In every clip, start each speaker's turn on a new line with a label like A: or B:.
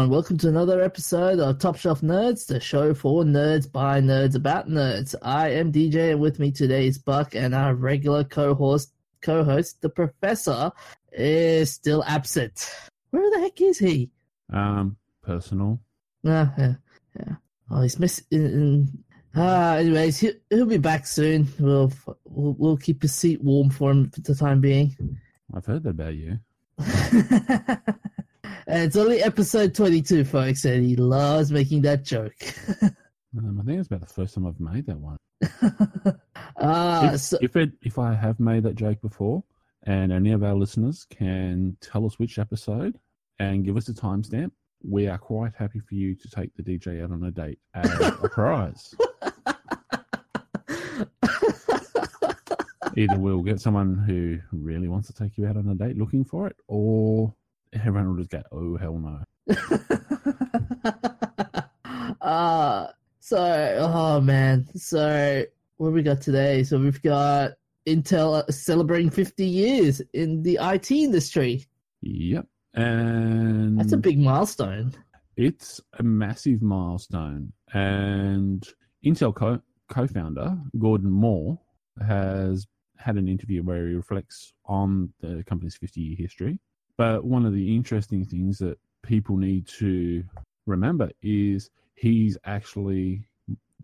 A: everyone. Welcome to another episode of Top Shelf Nerds, the show for nerds by nerds about nerds. I am DJ, and with me today is Buck, and our regular co-host, co-host, the Professor, is still absent. Where the heck is he?
B: Um, personal.
A: Ah, yeah, yeah. Oh, he's missing. Ah, anyways, he'll, he'll be back soon. We'll, we'll we'll keep his seat warm for him for the time being.
B: I've heard that about you.
A: And it's only episode 22, folks, and he loves making that joke.
B: Um, I think it's about the first time I've made that one.
A: uh,
B: if,
A: so,
B: if it if I have made that joke before, and any of our listeners can tell us which episode and give us a timestamp, we are quite happy for you to take the DJ out on a date as a prize. Either we'll get someone who really wants to take you out on a date looking for it, or everyone will just go, "Oh hell no!"
A: uh, so, oh man. So, what we got today? So, we've got Intel celebrating 50 years in the IT industry.
B: Yep, and
A: That's a big milestone.
B: It's a massive milestone, and Intel co- co-founder Gordon Moore has had an interview where he reflects on the company's 50-year history. But one of the interesting things that people need to remember is he's actually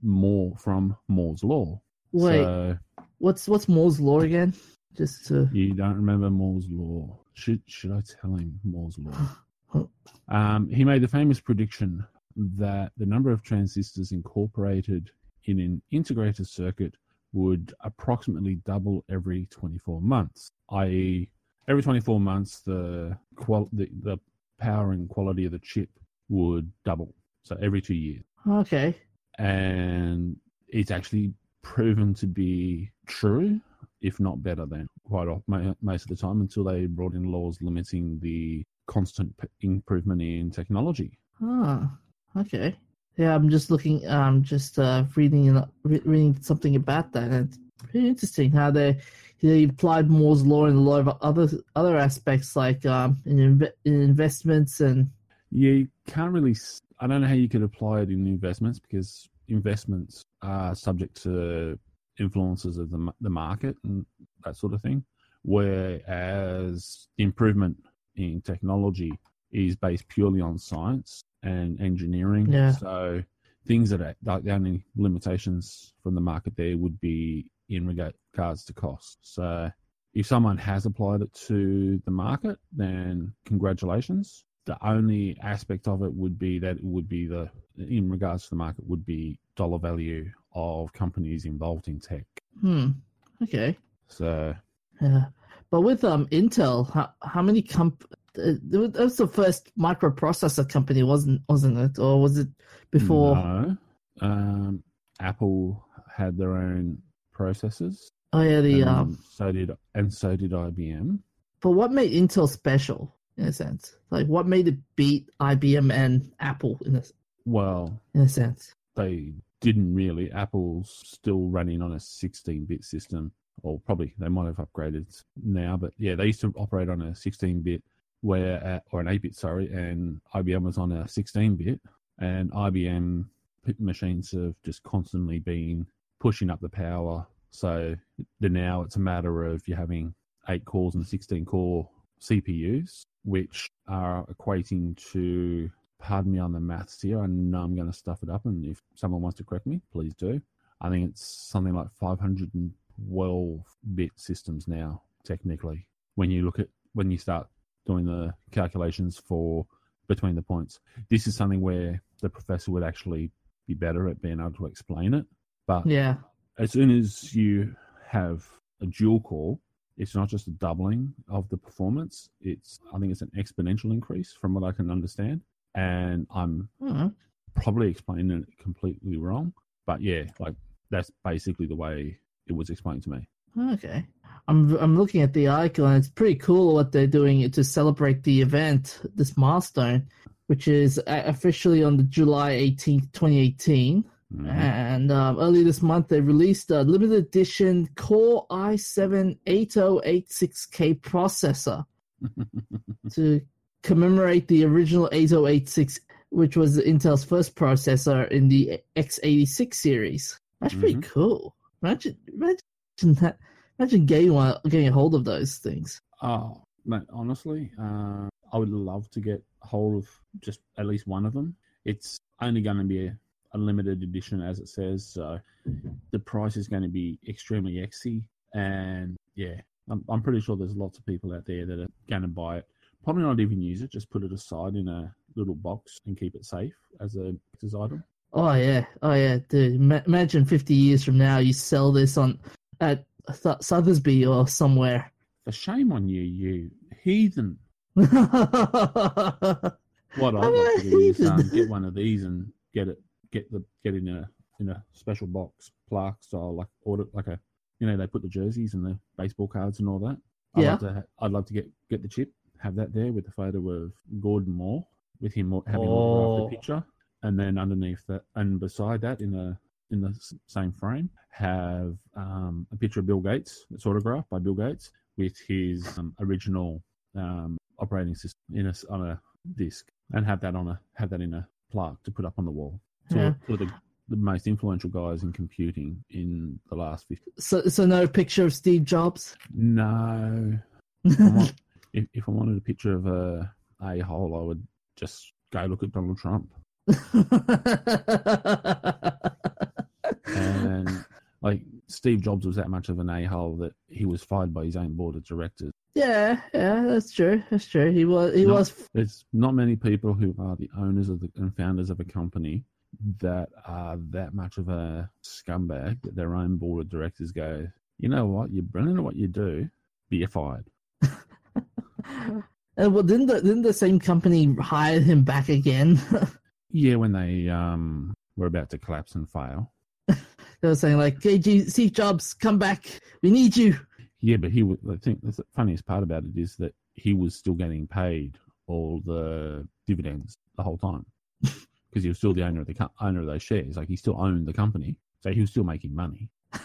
B: more from Moore's Law.
A: Wait,
B: So
A: what's what's Moore's law again? Just to
B: you don't remember Moore's Law? Should should I tell him Moore's Law? Um, he made the famous prediction that the number of transistors incorporated in an integrated circuit would approximately double every 24 months, i.e., every 24 months the, qual- the the power and quality of the chip would double. So every two years,
A: okay.
B: and it's actually proven to be true, if not better than quite often, most of the time until they brought in laws limiting the constant p- improvement in technology.
A: Ah, okay. Yeah, I'm just looking. I'm just uh, reading re- reading something about that. And it's pretty interesting how they they applied Moore's law in a lot of other other aspects, like um, in, inve- in investments and
B: You can't really. I don't know how you could apply it in investments because investments are subject to influences of the the market and that sort of thing. Whereas improvement in technology is based purely on science and engineering.
A: Yeah.
B: So things that are like the only limitations from the market there would be in regards to cost. So if someone has applied it to the market, then congratulations. The only aspect of it would be that it would be the, in regards to the market, would be dollar value of companies involved in tech.
A: hmm. Okay.
B: So
A: Yeah, but with um Intel, how how many comp? Uh, that was the first microprocessor company, wasn't wasn't it? Or was it before?
B: no, um, Apple had their own processors.
A: Oh yeah, the
B: and
A: um.
B: so did and so did IBM.
A: But what made Intel special in a sense? Like what made it beat IBM and Apple in a
B: Well,
A: in a sense?
B: they didn't really. Apple's still running on a 16-bit system, or probably they might have upgraded now. But yeah, they used to operate on a 16-bit, where uh, or an 8-bit, sorry, and IBM was on a 16-bit, and IBM machines have just constantly been pushing up the power. So now it's a matter of you having eight cores and 16 core CPUs, which are equating to pardon me on the maths here. I know I'm going to stuff it up, and if someone wants to correct me, please do. I think it's something like 512 bit systems now, technically. When you look at when you start doing the calculations for between the points, this is something where the professor would actually be better at being able to explain it. But
A: Yeah.
B: as soon as you have a dual core, it's not just a doubling of the performance. It's I think it's an exponential increase from what I can understand. And I'm
A: Hmm.
B: probably explaining it completely wrong. But yeah, like that's basically the way it was explained to me.
A: Okay. I'm I'm looking at the icon. It's pretty cool what they're doing to celebrate the event, this milestone, which is uh, officially on the July 18th, 2018.
B: Mhm.
A: And um, early this month, they released a limited edition Core i7 8086K processor to commemorate the original 8086 which was Intel's first processor in the x86 series. That's pretty
B: Mhm.
A: cool. Imagine, imagine that. Imagine getting one, getting a hold of those things.
B: Oh, mate, honestly, uh, I would love to get hold of just at least one of them. It's only going to be a, a limited edition, as it says, so the price is going to be extremely exy. And yeah, I'm, I'm pretty sure there's lots of people out there that are going to buy it. Probably not even use it, just put it aside in a little box and keep it safe as a collector's item.
A: Oh yeah, oh yeah, dude. Ma- imagine fifty years from now, you sell this on at Th- Sothersby or somewhere.
B: For shame on you, you heathen. What
A: I'm
B: like to do is um, get one of these and get it, get the, get in a in a special box, plaque style, like order like a, you know, they put the jerseys and the baseball cards and all that. I'd
A: Yeah.
B: Love to I'd love to get get the chip, have that there with the photo of Gordon Moore, with him having autographed
A: Oh.
B: the picture, and then underneath that, and beside that, in the in the same frame, have um, a picture of Bill Gates, that's autographed by Bill Gates, with his um, original um, operating system in a, on a disc, and have that on a have that in a plaque to put up on the wall. So
A: Yeah.
B: of the, the most influential guys in computing in the last 50.
A: so, so no picture of Steve Jobs.
B: No, I want, if, if I wanted a picture of a a hole, I would just go look at Donald Trump. And like Steve Jobs was that much of an a hole that he was fired by his own board of directors.
A: yeah, yeah, that's true. That's true. He was. He
B: No.
A: was.
B: There's not many people who are the owners of the and founders of a company that are that much of a scumbag that their own board of directors go, you know what, you're brilliant at what you do, be fired.
A: And well, didn't the didn't the same company hire him back again?
B: Yeah, when they um were about to collapse and fail.
A: they were saying like, "Hey, Steve Jobs, come back. We need you."
B: Yeah, but he was. I think the funniest part about it is that he was still getting paid all the dividends the whole time because he was still the owner of the co- owner of those shares. Like he still owned the company, so he was still making money.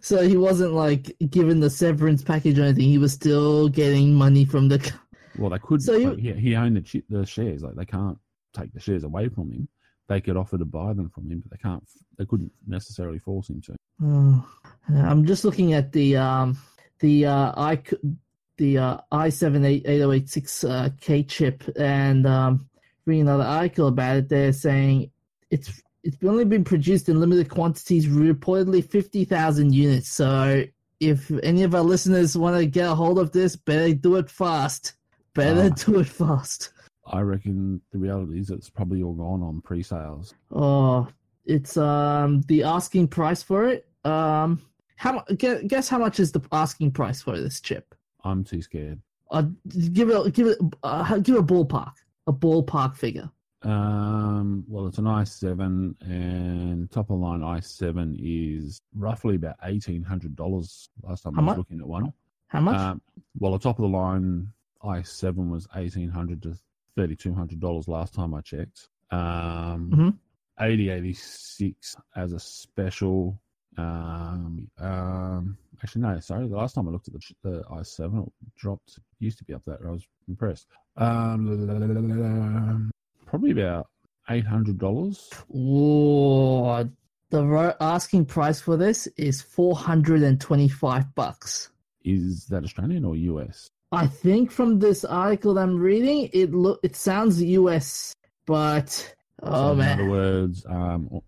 A: So he wasn't like given the severance package or anything. He was still getting money from the. co-
B: Well, they could.
A: So
B: like, he, he owned the, the shares. Like they can't take the shares away from him. They could offer to buy them from him, but they can't. They couldn't necessarily force him to.
A: Oh, I'm just looking at the um the uh i the uh i7 8086 uh, K chip and um reading another article about it. They're saying it's it's only been produced in limited quantities, reportedly 50,000 units. So if any of our listeners want to get a hold of this, better do it fast. Better
B: Ah.
A: do it fast.
B: I reckon the reality is it's probably all gone on pre-sales.
A: Oh, it's um the asking price for it. Um, how guess how much is the asking price for this chip?
B: I'm too scared.
A: Uh, give it give it uh, give a ballpark a ballpark figure.
B: Um, well, it's an i7, and top of the line i7 is roughly about eighteen hundred dollars. Last time
A: How
B: I was
A: much?
B: looking at one.
A: How much?
B: Um, well, the top of the line i7 was eighteen hundred to thirty two hundred dollars last time I checked. Um,
A: Mhm.
B: eighty eighty six as a special. Um, um, actually, no, sorry. The last time I looked at the, the i7, it dropped. Used to be up there. I was impressed. Um, probably about eight hundred dollars.
A: Whoa, the asking price for this is four hundred and twenty five bucks.
B: Is that Australian or US?
A: I think from this article I'm reading, it look it sounds US, but
B: So
A: oh
B: in
A: man,
B: other words, um,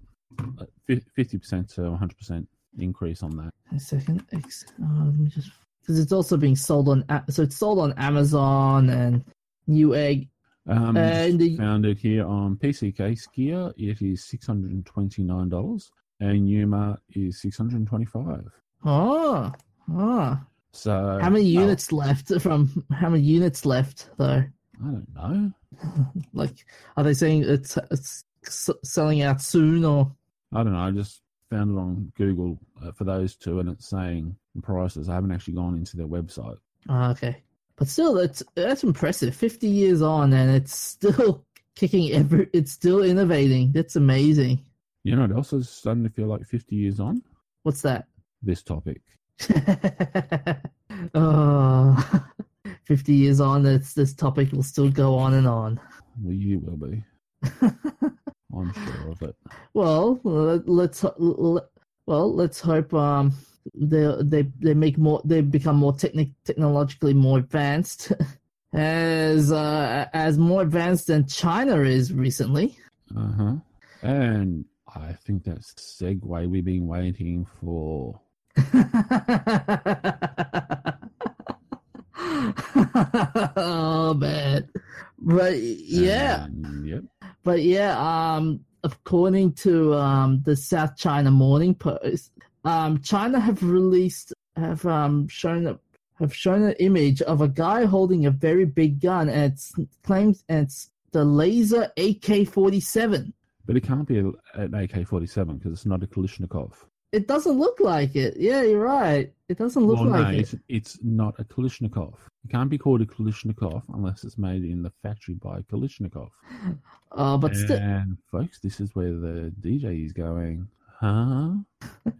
B: fifty percent to one hundred percent increase on that.
A: A second. Uh, let me just because it's also being sold on so it's sold on Amazon and Newegg.
B: Um,
A: And the-
B: found it here on PC Case Gear. It is six hundred and twenty nine dollars, and Yuma is six hundred and twenty five.
A: Oh, oh.
B: So
A: How many units left from? How many units left though?
B: I don't know.
A: Like, are they saying it's it's selling out soon or?
B: I don't know. I just found it on Google uh, for those two, and it's saying prices. I haven't actually gone into their website.
A: Oh, okay, but still, that's that's impressive. Fifty years on, and it's still kicking every. It's still innovating. That's amazing.
B: You know what also is starting to feel like fifty years on?
A: What's that?
B: This topic.
A: oh, 50 years on, this, this topic will still go on and on.
B: Well, you will be. I'm sure of it.
A: well, let- let's let, well let's hope um they they they make more they become more technic technologically more advanced as uh as more advanced than China is recently.
B: Uh huh. And I think that's segue we've been waiting for.
A: oh man, but yeah,
B: yep.
A: But yeah. Um, according to um the South China Morning Post, um, China have released have um shown a have shown an image of a guy holding a very big gun, and it's claims it's the laser AK forty seven.
B: But it can't be an AK 47 because it's not a Kalashnikov.
A: It doesn't look like it. Yeah, you're right. It doesn't look
B: well,
A: like
B: no,
A: it.
B: it's, it's not a Kalashnikov. It can't be called a Kalashnikov unless it's made in the factory by Kalashnikov.
A: Uh, but still,
B: And folks, this is where the DJ is going. Huh?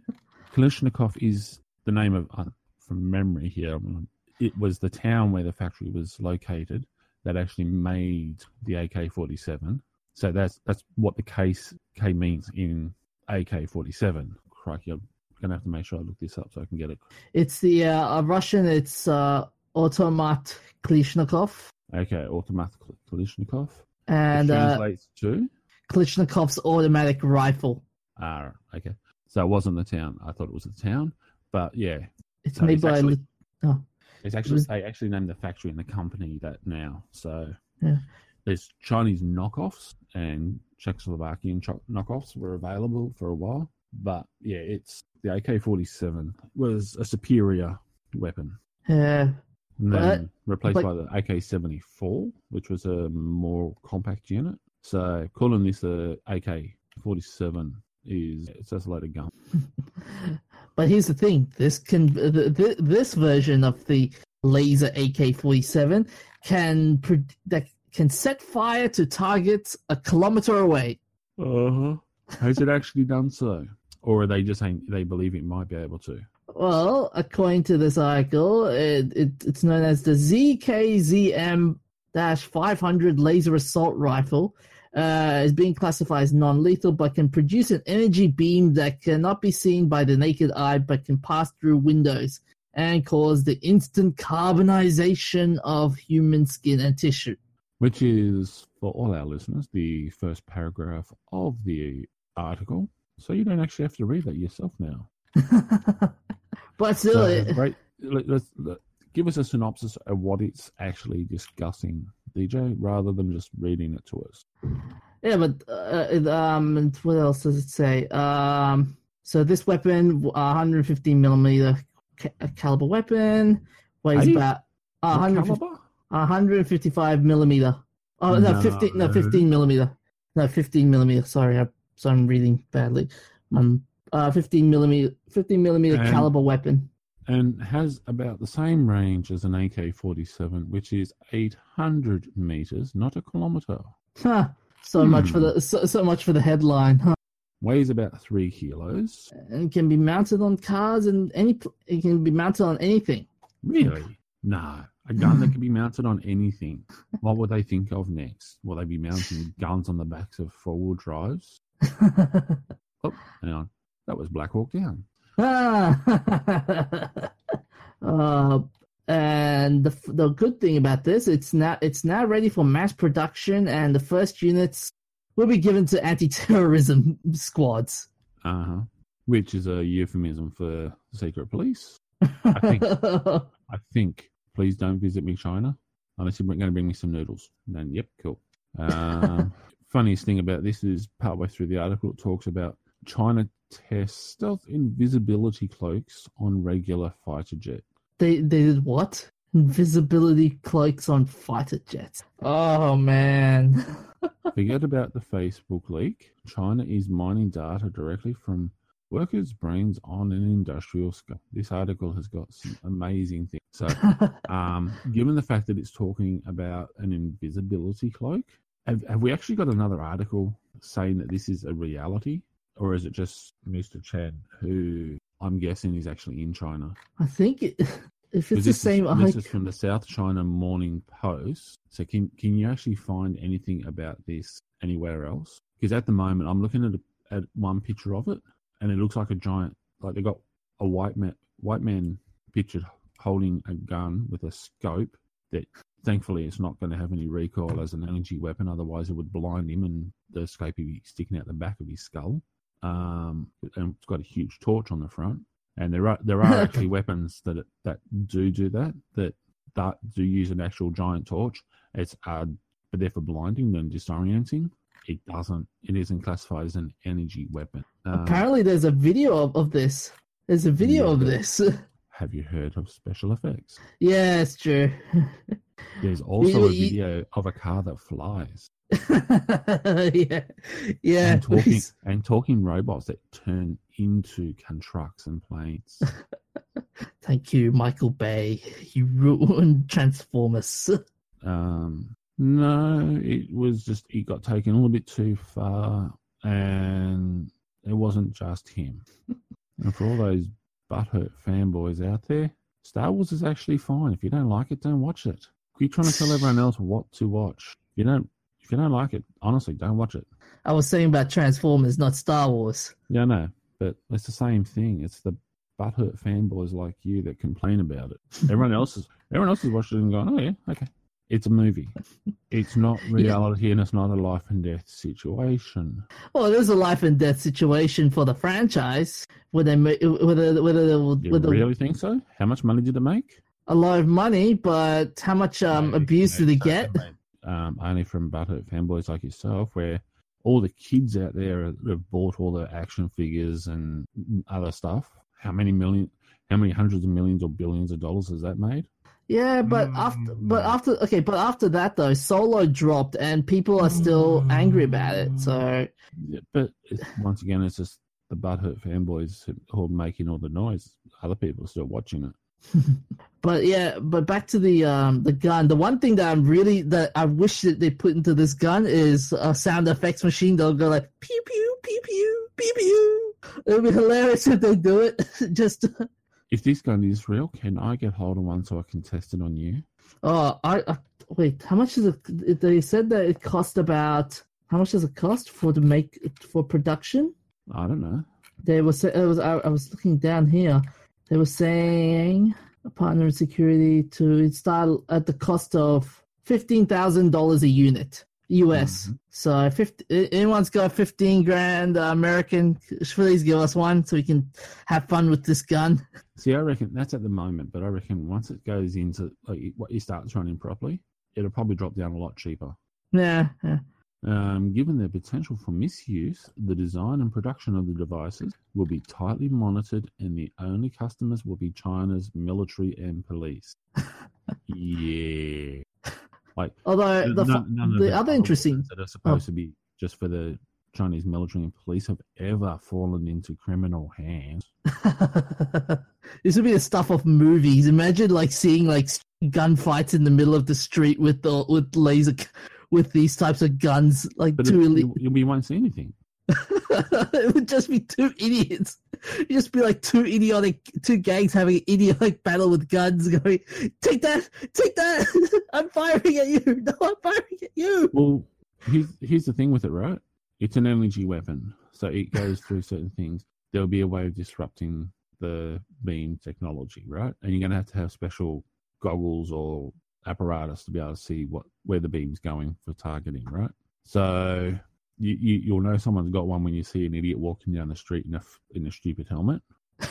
B: Kalashnikov is the name of, uh, from memory here. um, It was the town where the factory was located that actually made the AK-47. So that's that's what the case K means in AK-47. Crikey, I'm gonna have to make sure I look this up so I can get it.
A: it's the uh, uh, Russian. It's uh, Automat Kalashnikov,
B: Okay, automatic Kalashnikov.
A: and
B: it
A: uh,
B: translates to.
A: Kalashnikov's automatic rifle.
B: Ah, okay. So it wasn't the town. I thought it was the town, but yeah,
A: It's
B: No,
A: made
B: it's
A: by
B: actually-
A: Li-
B: It's actually
A: was-
B: they actually named the factory and the company that now. So
A: Yeah.
B: there's Chinese knockoffs and Czechoslovakian cho- knockoffs were available for a while, but yeah, it's the AK-47 was a superior weapon,
A: yeah.
B: and then replaced
A: but-
B: by the AK-74, which was a more compact unit. So calling this a AK-47 is it's just a load of gun.
A: but here's the thing: this can th- th- this version of the laser AK-47 can that can set fire to targets a kilometer away.
B: Uh huh. Has it actually done so, or are they just saying they believe it might be able to?
A: Well, according to this article, it, it, it's known as the ZKZM-500 laser assault rifle. Uh, is being classified as non-lethal, but can produce an energy beam that cannot be seen by the naked eye, but can pass through windows and cause the instant carbonization of human skin and tissue.
B: Which is, for all our listeners, the first paragraph of the article. So you don't actually have to read that yourself now.
A: but still,
B: So,
A: it,
B: right, let, let's let, give us a synopsis of what it's actually discussing, DJ, rather than just reading it to us.
A: Yeah, but uh, it, um, what else does it say? Um, so this weapon, uh, 115 millimeter ca- uh, caliber weapon, weighs about uh, 150 155 millimeter. Oh no,
B: No.
A: 15 no 15 millimeter. No 15 millimeter. Sorry, I, so I'm reading badly. Um, uh, 15 millimeter 15 millimeter
B: And-
A: caliber weapon.
B: and has about the same range as an AK 47, which is 800 meters, not a kilometer.
A: Huh. So much for
B: Hmm.
A: the so, so much for the headline. Huh.
B: Weighs about three kilos.
A: And can be mounted on cars and any. It can be mounted on anything.
B: Really? No. A gun that can be mounted on anything. What would they think of next? Will they be mounting guns on the backs of four wheel drives? Oh, hang on. That was Black Hawk Down.
A: Ah. uh, and the the good thing about this, it's now it's now ready for mass production, and the first units will be given to anti-terrorism squads.
B: Uh huh. Which is a euphemism for secret police. I think. I think. Please don't visit me, China, unless you're going to bring me some noodles. Then, yep, cool. Um, funniest thing about this is partway through the article, it talks about China tests stealth invisibility cloaks on regular fighter jets.
A: they they did what? Invisibility cloaks on fighter jets. Oh man.
B: Forget about the Facebook leak. China is mining data directly from workers' brains on an industrial scale. This article has got some amazing things. So, um, given the fact that it's talking about an invisibility cloak, have, have we actually got another article saying that this is a reality? Or is it just Mr. Chen, who I'm guessing is actually in China?
A: I think it, if it's the same,
B: Is,
A: I,
B: this is from the South China Morning Post. So can can you actually find anything about this anywhere else. Because at the moment, I'm looking at a, at one picture of it, and it looks like a giant. Like they got a white man, white man pictured holding a gun with a scope that thankfully it's not going to have any recoil as an energy weapon otherwise it would blind him and the scope would be sticking out the back of his skull um, and it's got a huge torch on the front and there are there are actually weapons that that do do that that that do use an actual giant torch it's uh, but they're for blinding and disorienting it doesn't it isn't classified as an energy weapon um,
A: Apparently, there's a video of, of this. There's a video
B: Yeah.
A: of this.
B: have you heard of special effects
A: yeah, it's true.
B: there's also a video of a car that flies
A: yeah, yeah.
B: and talking and talking robots that turn into trucks and planes.
A: Thank you, Michael Bay. You ruined Transformers.
B: Um, no, it was just it got taken a little bit too far, and it wasn't just him. and for all those butthurt fanboys out there, Star Wars is actually fine. If you don't like it, don't watch it. Keep trying to tell everyone else what to watch. If you don't, if you don't like it, honestly, don't watch it.
A: I was saying about Transformers, not Star Wars.
B: Yeah, no, but it's the same thing. It's the butthurt fanboys like you that complain about it. Everyone else is everyone else is watching it and going, "Oh yeah, okay." It's a movie. It's not reality, and it's not a life and death situation.
A: Well, it is a life and death situation for the franchise. Whether whether whether they will,
B: You
A: whether
B: really think so? How much money did it make?
A: A lot of money, but how much um,
B: Maybe-
A: abuse did
B: maybe
A: they
B: so,
A: get?
B: Um, only from butthurt fanboys like yourself, where all the kids out there that have bought all the action figures and other stuff. How many million? How many hundreds of millions or billions of dollars has that made?
A: Yeah, but after, but after, okay, but after that though, Solo dropped, and people are still angry about it. So
B: Yeah, but it's, once again, it's just the butthurt fanboys who are making all the noise. Other people are still watching it.
A: But yeah, but back to the um the gun. The one thing that I'm really that I wish that they put into this gun is a sound effects machine. They'll go like pew pew pew pew pew pew. It'd be hilarious if they do it. Just
B: If this gun is real, can I get hold of one so I can test it on you?
A: oh, I, I wait. How much is it? They said that it cost about how much does it cost for to make for production?
B: I don't know.
A: They were it was I, I was looking down here. They were saying a partner in security to install at the cost of fifteen thousand dollars a unit US.
B: Mhm.
A: So 50, anyone's got fifteen grand uh, American, please give us one so we can have fun with this gun.
B: See, I reckon that's at the moment, but I reckon once it goes into like what you starts running properly, it'll probably drop down a lot cheaper.
A: Yeah, yeah.
B: Um, given their potential for misuse, the design and production of the devices will be tightly monitored, and the only customers will be China's military and police. yeah, like
A: Although the
B: none of
A: the other interesting
B: that are supposed to be just for the Chinese military and police have ever fallen into criminal hands.
A: this would be the stuff of movies. Imagine like seeing like gunfights in the middle of the street with the with laser with these types of guns. Like
B: But it,
A: elite-
B: you, you, we won't see anything.
A: it would just be two idiots. It'd just be like two idiotic, two gangs having an idiotic battle with guns, going, "Take that, take that! I'm firing at you! No, I'm firing at you!"
B: Well, here's, here's the thing with it, right? It's an energy weapon, so it goes through certain things. There'll be a way of disrupting the beam technology, right? And you're going to have to have special goggles or apparatus to be able to see what where the beam's going for targeting, right? So you, you you'll know someone's got one when you see an idiot walking down the street in a in a stupid helmet.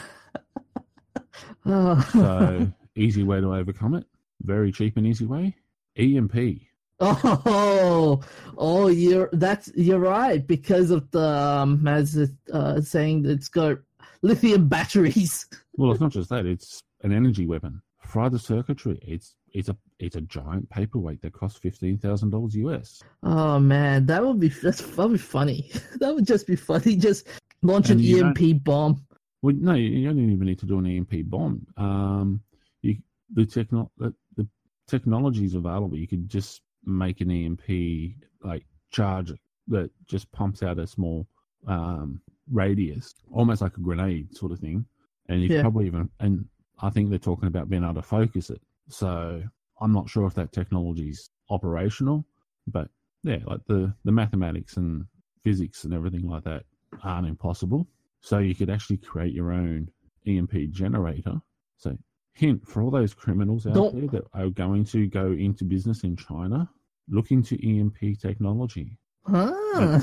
A: Oh.
B: So easy way to overcome it, very cheap and easy way. EMP.
A: Oh, oh, you're that's you're right because of the um, as it, uh, saying it's got lithium batteries.
B: Well, it's not just that; it's an energy weapon. Fry the circuitry. It's it's a it's a giant paperweight that costs fifteen thousand dollars US.
A: Oh man, that would be that's that would be funny. that would just be funny. Just launch
B: And
A: an EMP bomb.
B: Well, no, you don't even need to do an EMP bomb. Um, you the techno the, the technology is available. You could just make an EMP like charge that just pumps out a small um, radius, almost like a grenade sort of thing. And you
A: Yeah.
B: probably even and I think they're talking about being able to focus it. So I'm not sure if that technology is operational, but yeah, like the the mathematics and physics and everything like that aren't impossible. So you could actually create your own EMP generator. So hint for all those criminals out
A: Don't-
B: there that are going to go into business in China, look into EMP technology.
A: Huh.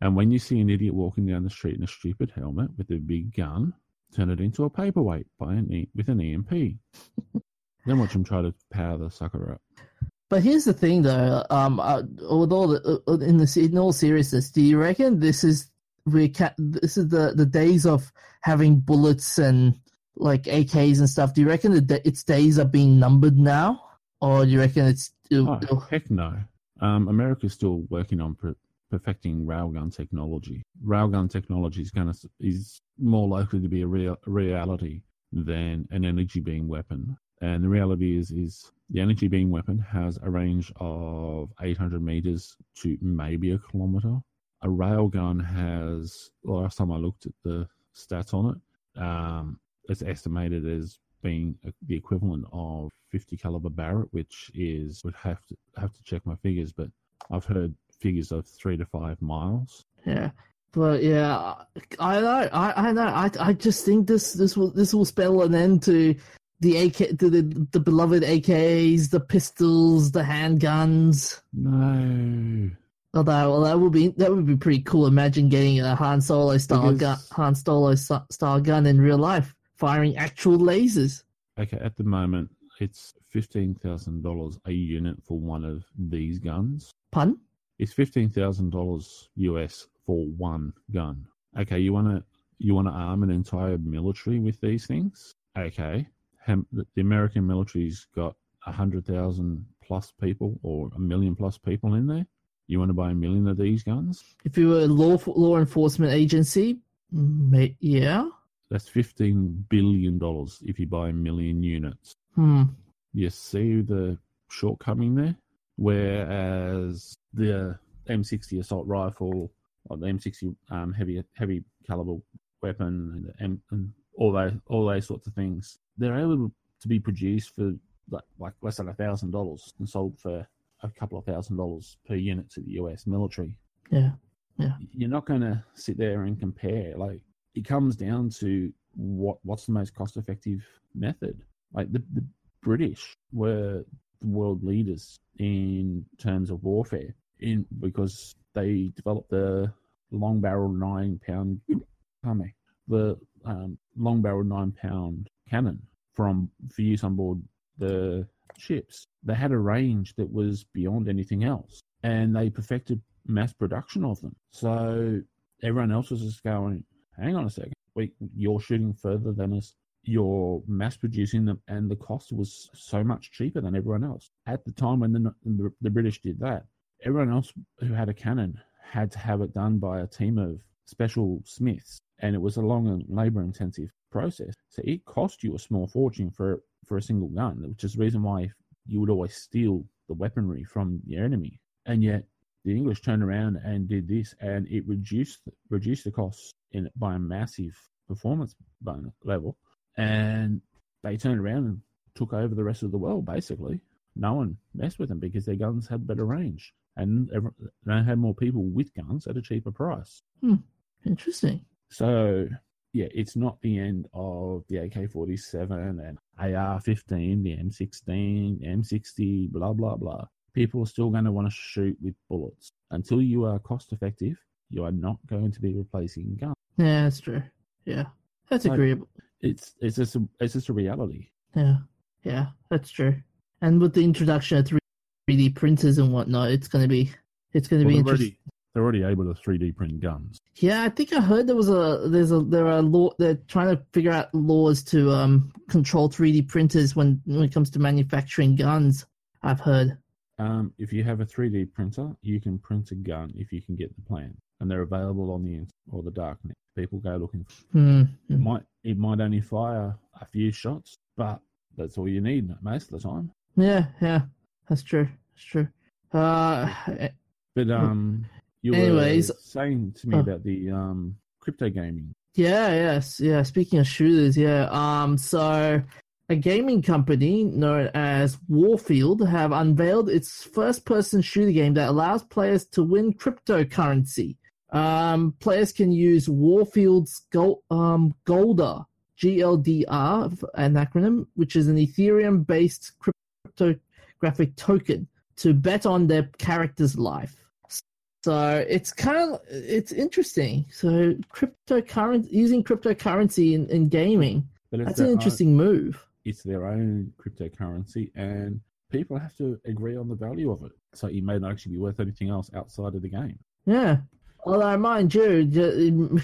B: And when you see an idiot walking down the street in a stupid helmet with a big gun, turn it into a paperweight by an e- with an EMP. Then watch them try to power the sucker up.
A: But here's the thing, though. Um, uh, with all the, uh, in the in all seriousness, do you reckon this is we ca- this is the the days of having bullets and like AKs and stuff? Do you reckon that its days are being numbered now, or do you reckon it's it'll,
B: Oh, heck no. Um, America's still working on per- perfecting railgun technology. Railgun technology is going to is more likely to be a real a reality than an energy beam weapon. And the reality is, is the energy beam weapon has a range of 800 meters to maybe a kilometer. A railgun has, last time I looked at the stats on it, um, it's estimated as being the equivalent of 50 caliber Barrett, which is would have to have to check my figures, but I've heard figures of three to five miles.
A: yeah. But yeah, I know, I, I I, I just think this this will this will spell an end to the AK, to the the beloved AKs, the pistols, the handguns.
B: No,
A: Although, well, that would be that would be pretty cool. Imagine getting a Han Solo style gun, Han Solo style gun in real life, firing actual lasers.
B: okay. At the moment, it's fifteen thousand dollars a unit for one of these guns.
A: Pun?
B: It's fifteen thousand dollars US for one gun. Okay, you want to you want to arm an entire military with these things? Okay, the the American military's got a hundred thousand plus people or a million plus people in there. You want to buy a million of these guns?
A: If you were a law law enforcement agency, yeah.
B: That's fifteen billion dollars if you buy a million units.
A: Hmm.
B: You see the shortcoming there. Whereas the M60 assault rifle or the M60 um, heavy heavy caliber weapon and, the M, and all those all those sorts of things, they're able to be produced for like, like less than a thousand dollars and sold for a couple of thousand dollars per unit to the US military.
A: Yeah. Yeah.
B: You're not going to sit there and compare. Like it comes down to what what's the most cost effective method. Like the, the British were the world leaders in terms of warfare in because they developed the long barrel nine pound pardon me, the um, long barrel nine pound cannon from for use on board the ships. They had a range that was beyond anything else, and they perfected mass production of them. So everyone else was just going, "Hang on a second, wait, you're shooting further than us. You're mass producing them, and the cost was so much cheaper than everyone else." At the time when the the, the British did that, everyone else who had a cannon had to have it done by a team of special smiths, and it was a long and labor intensive process. So it cost you a small fortune for for a single gun, which is the reason why you would always steal the weaponry from your enemy. And yet the English turned around and did this, and it reduced reduced the costs in by a massive performance level, and they turned around and took over the rest of the world. Basically, no one messed with them because their guns had better range, and they had more people with guns at a cheaper price. Hmm.
A: Interesting.
B: So yeah, it's not the end of the AK forty seven and AR fifteen, the M sixteen, M sixty, blah blah blah. People are still going to want to shoot with bullets until you are cost effective. You are not going to be replacing guns.
A: Yeah, that's true. Yeah, that's
B: Like-
A: agreeable.
B: It's it's just a, it's just a reality.
A: Yeah, yeah, that's true. And with the introduction of three D printers and whatnot, it's going to be it's going to
B: Well,
A: be interesting.
B: They're already able to three D print guns.
A: Yeah, I think I heard there was a there's a there are law they're trying to figure out laws to um control 3D printers when when it comes to manufacturing guns. I've heard.
B: Um, if you have a 3D printer, you can print a gun if you can get the plan, and they're available on the internet or the darknet. People go looking for
A: Hmm.
B: It might it might only fire a few shots, but that's all you need most of the time.
A: Yeah, yeah, that's true. That's true. Uh,
B: But um, you
A: Anyways,
B: were saying to me
A: uh,
B: about the um crypto gaming.
A: Yeah, yes, yeah. Speaking of shooters, yeah. Um, so a gaming company known as Warfield have unveiled its first-person shooter game that allows players to win cryptocurrency. Um, players can use Warfield's Gold, um, Golder, GLDR, an acronym, which is an Ethereum-based cryptographic token, to bet on their character's life. So it's kind of it's interesting. So cryptocurrency using cryptocurrency in, in gaming, that's an interesting own, move.
B: It's their own cryptocurrency, and people have to agree on the value of it. So it may not actually be worth anything else outside of the game.
A: Yeah. Although, mind you,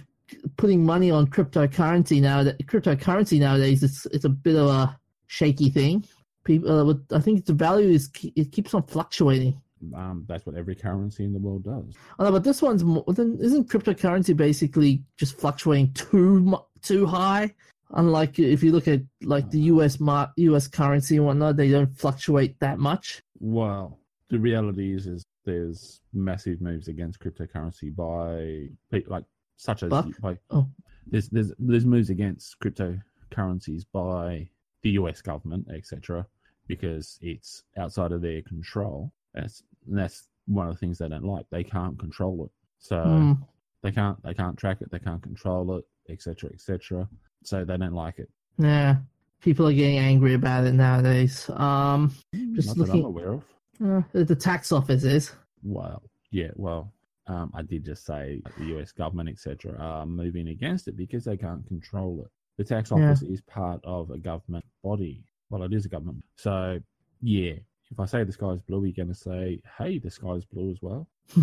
A: putting money on cryptocurrency now, cryptocurrency nowadays, it's it's a bit of a shaky thing. People, uh, I think the value is it keeps on fluctuating.
B: Um, that's what every currency in the world does.
A: Oh, no, but this one's more, than isn't cryptocurrency basically just fluctuating too too high? Unlike if you look at like the US mar- US currency and whatnot, they don't fluctuate that much.
B: Well, the reality is, is there's massive moves against cryptocurrency by like such as by, oh. there's there's there's moves against cryptocurrencies by the US government, etc., because it's outside of their control. That's that's one of the things they don't like. They can't control it, so mm. they can't they can't track it, they can't control it, etc., etc. So they don't like it.
A: Yeah, people are getting angry about it nowadays. Um,
B: hmm, just Not looking, I'm aware of.
A: Uh, the tax office is.
B: Well, yeah, well, um, I did just say the US government, etc., are moving against it because they can't control it. The tax office yeah. is part of a government body. Well, it is a government. So, yeah, if I say the sky is blue, you're going to say, hey, the sky is blue as well.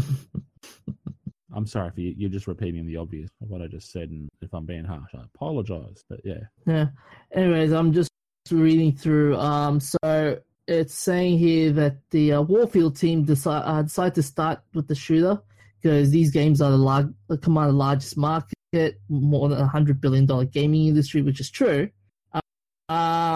B: I'm sorry if you, you're just repeating the obvious of what I just said, and if I'm being harsh, I apologize. But yeah.
A: Yeah. Anyways, I'm just reading through. Um, so it's saying here that the uh, Warfield team decide uh, decided to start with the shooter because these games are the large, command the largest market, more than a hundred billion dollar gaming industry, which is true.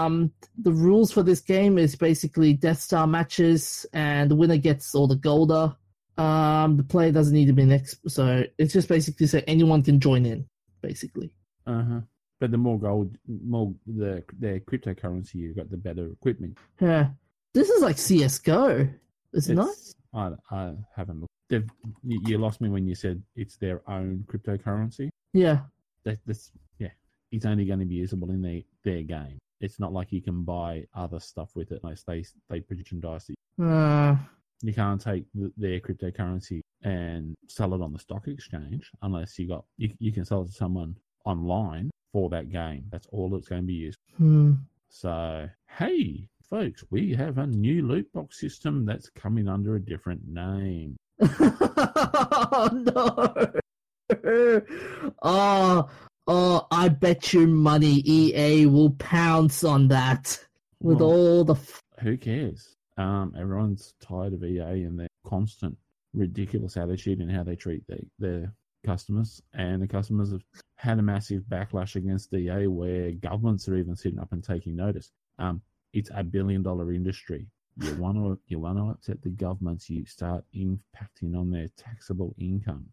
A: Um, the rules for this game is basically Death Star matches, and the winner gets all the golder. Um, the player doesn't need to be an expert, so it's just basically so anyone can join in, basically.
B: Uh huh. But the more gold, more the the cryptocurrency you got, the better equipment.
A: Yeah, this is like CS:GO, is it not?
B: I I haven't looked. They've, you lost me when you said it's their own cryptocurrency.
A: Yeah.
B: That, that's yeah. It's only going to be usable in their their game. It's not like you can buy other stuff with it unless they they merchandise it. Uh, you can't take the, their cryptocurrency and sell it on the stock exchange unless you got you, you can sell it to someone online for that game. That's all it's going to be used.
A: Hmm.
B: So hey, folks, we have a new loot box system that's coming under a different name.
A: oh no! Oh, Oh, I bet you money EA will pounce on that with well, all the. F-
B: who cares? Um, everyone's tired of EA and their constant ridiculous attitude and how they treat their, their customers. And the customers have had a massive backlash against EA where governments are even sitting up and taking notice. Um, it's a billion dollar industry. You want to you want to upset the governments, you start impacting on their taxable income.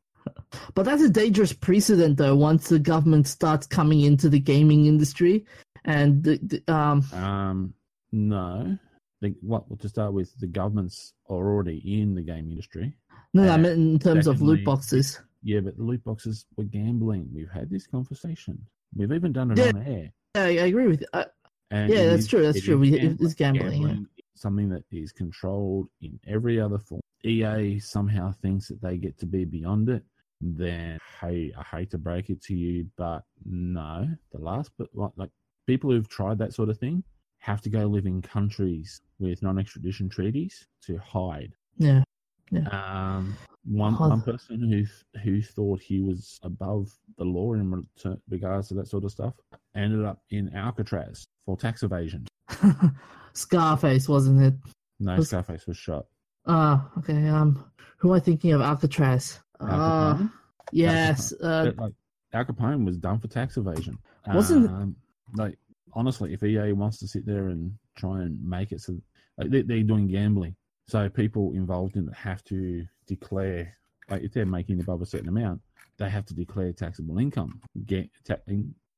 A: But that's a dangerous precedent, though. Once the government starts coming into the gaming industry, and the, the, um,
B: um, no, the, what to start with, the governments are already in the game industry.
A: No, I meant in terms of loot boxes.
B: Yeah, but the loot boxes were gambling. We've had this conversation. We've even done it yeah, on air.
A: Yeah, I agree with you. Uh, yeah, that's true. That's true. We, gambling, it's gambling. gambling yeah.
B: Something that is controlled in every other form. EA somehow thinks that they get to be beyond it then hey, I hate to break it to you, but no, the last but like people who've tried that sort of thing have to go live in countries with non-extradition treaties to hide.
A: Yeah. Yeah.
B: Um, one oh. one person who who thought he was above the law in regards to that sort of stuff ended up in Alcatraz for tax evasion.
A: Scarface, wasn't it?
B: No, was... Scarface was shot.
A: Ah, uh, okay. Um, who am I thinking of? Alcatraz. Uh, yes.
B: Uh, like, Al Capone was done for tax evasion.
A: Wasn't
B: um, like honestly, if EA wants to sit there and try and make it so like, they, they're doing gambling, so people involved in it have to declare like if they're making above a certain amount, they have to declare taxable income, get ta-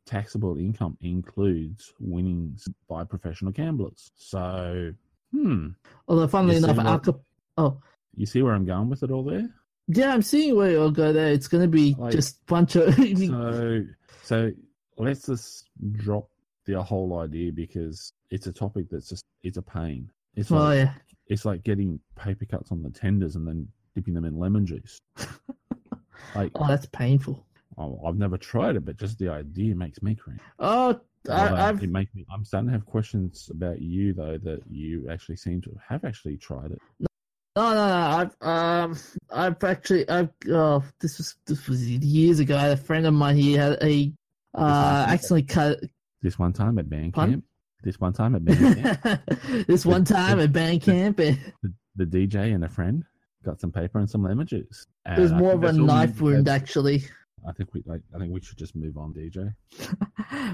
B: taxable income includes winnings by professional gamblers. So, hmm,
A: Although, funnily
B: You
A: enough, Al Cap- oh,
B: you see where I'm going with it all there?
A: Yeah, I'm seeing where you'll go there. It's going to be
B: Like-
A: just bunch of.
B: So, so let's just drop the whole idea because it's a topic that's just it's a pain. It's
A: oh,
B: like
A: yeah.
B: it's like getting paper cuts on the tenders and then dipping them in lemon juice. like
A: Oh, that's painful.
B: oh, I've never tried it, but just the idea makes me cringe.
A: Oh, I, I've
B: it makes me. I'm starting to have questions about you though that you actually seem to have actually tried it.
A: No, no, no. I've um, I've actually, I've oh, this was this was years ago. I had a friend of mine. He had a uh, accidentally cut
B: This one time at band
A: Pardon?
B: camp. This one time at band camp,
A: this one time at band camp. It,
B: the DJ and a friend got some paper and some lemon juice.
A: it was more of a
B: that's all we-
A: knife wound, actually.
B: I think we like. I think we should just move on, DJ.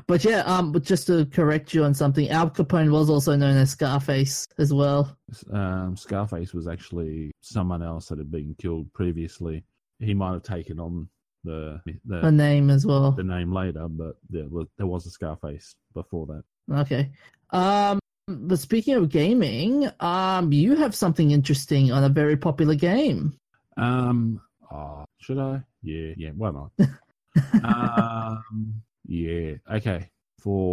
A: But yeah, um, but just to correct you on something, Al Capone was also known as Scarface as well.
B: Um, Scarface was actually someone else that had been killed previously. He might have taken on the the,
A: name as well.
B: the name later, but there was there was a Scarface before that.
A: Okay. Um, but speaking of gaming, um, you have something interesting on a very popular game.
B: Um, oh, should I? Yeah, yeah. Why not? um, yeah. Okay. For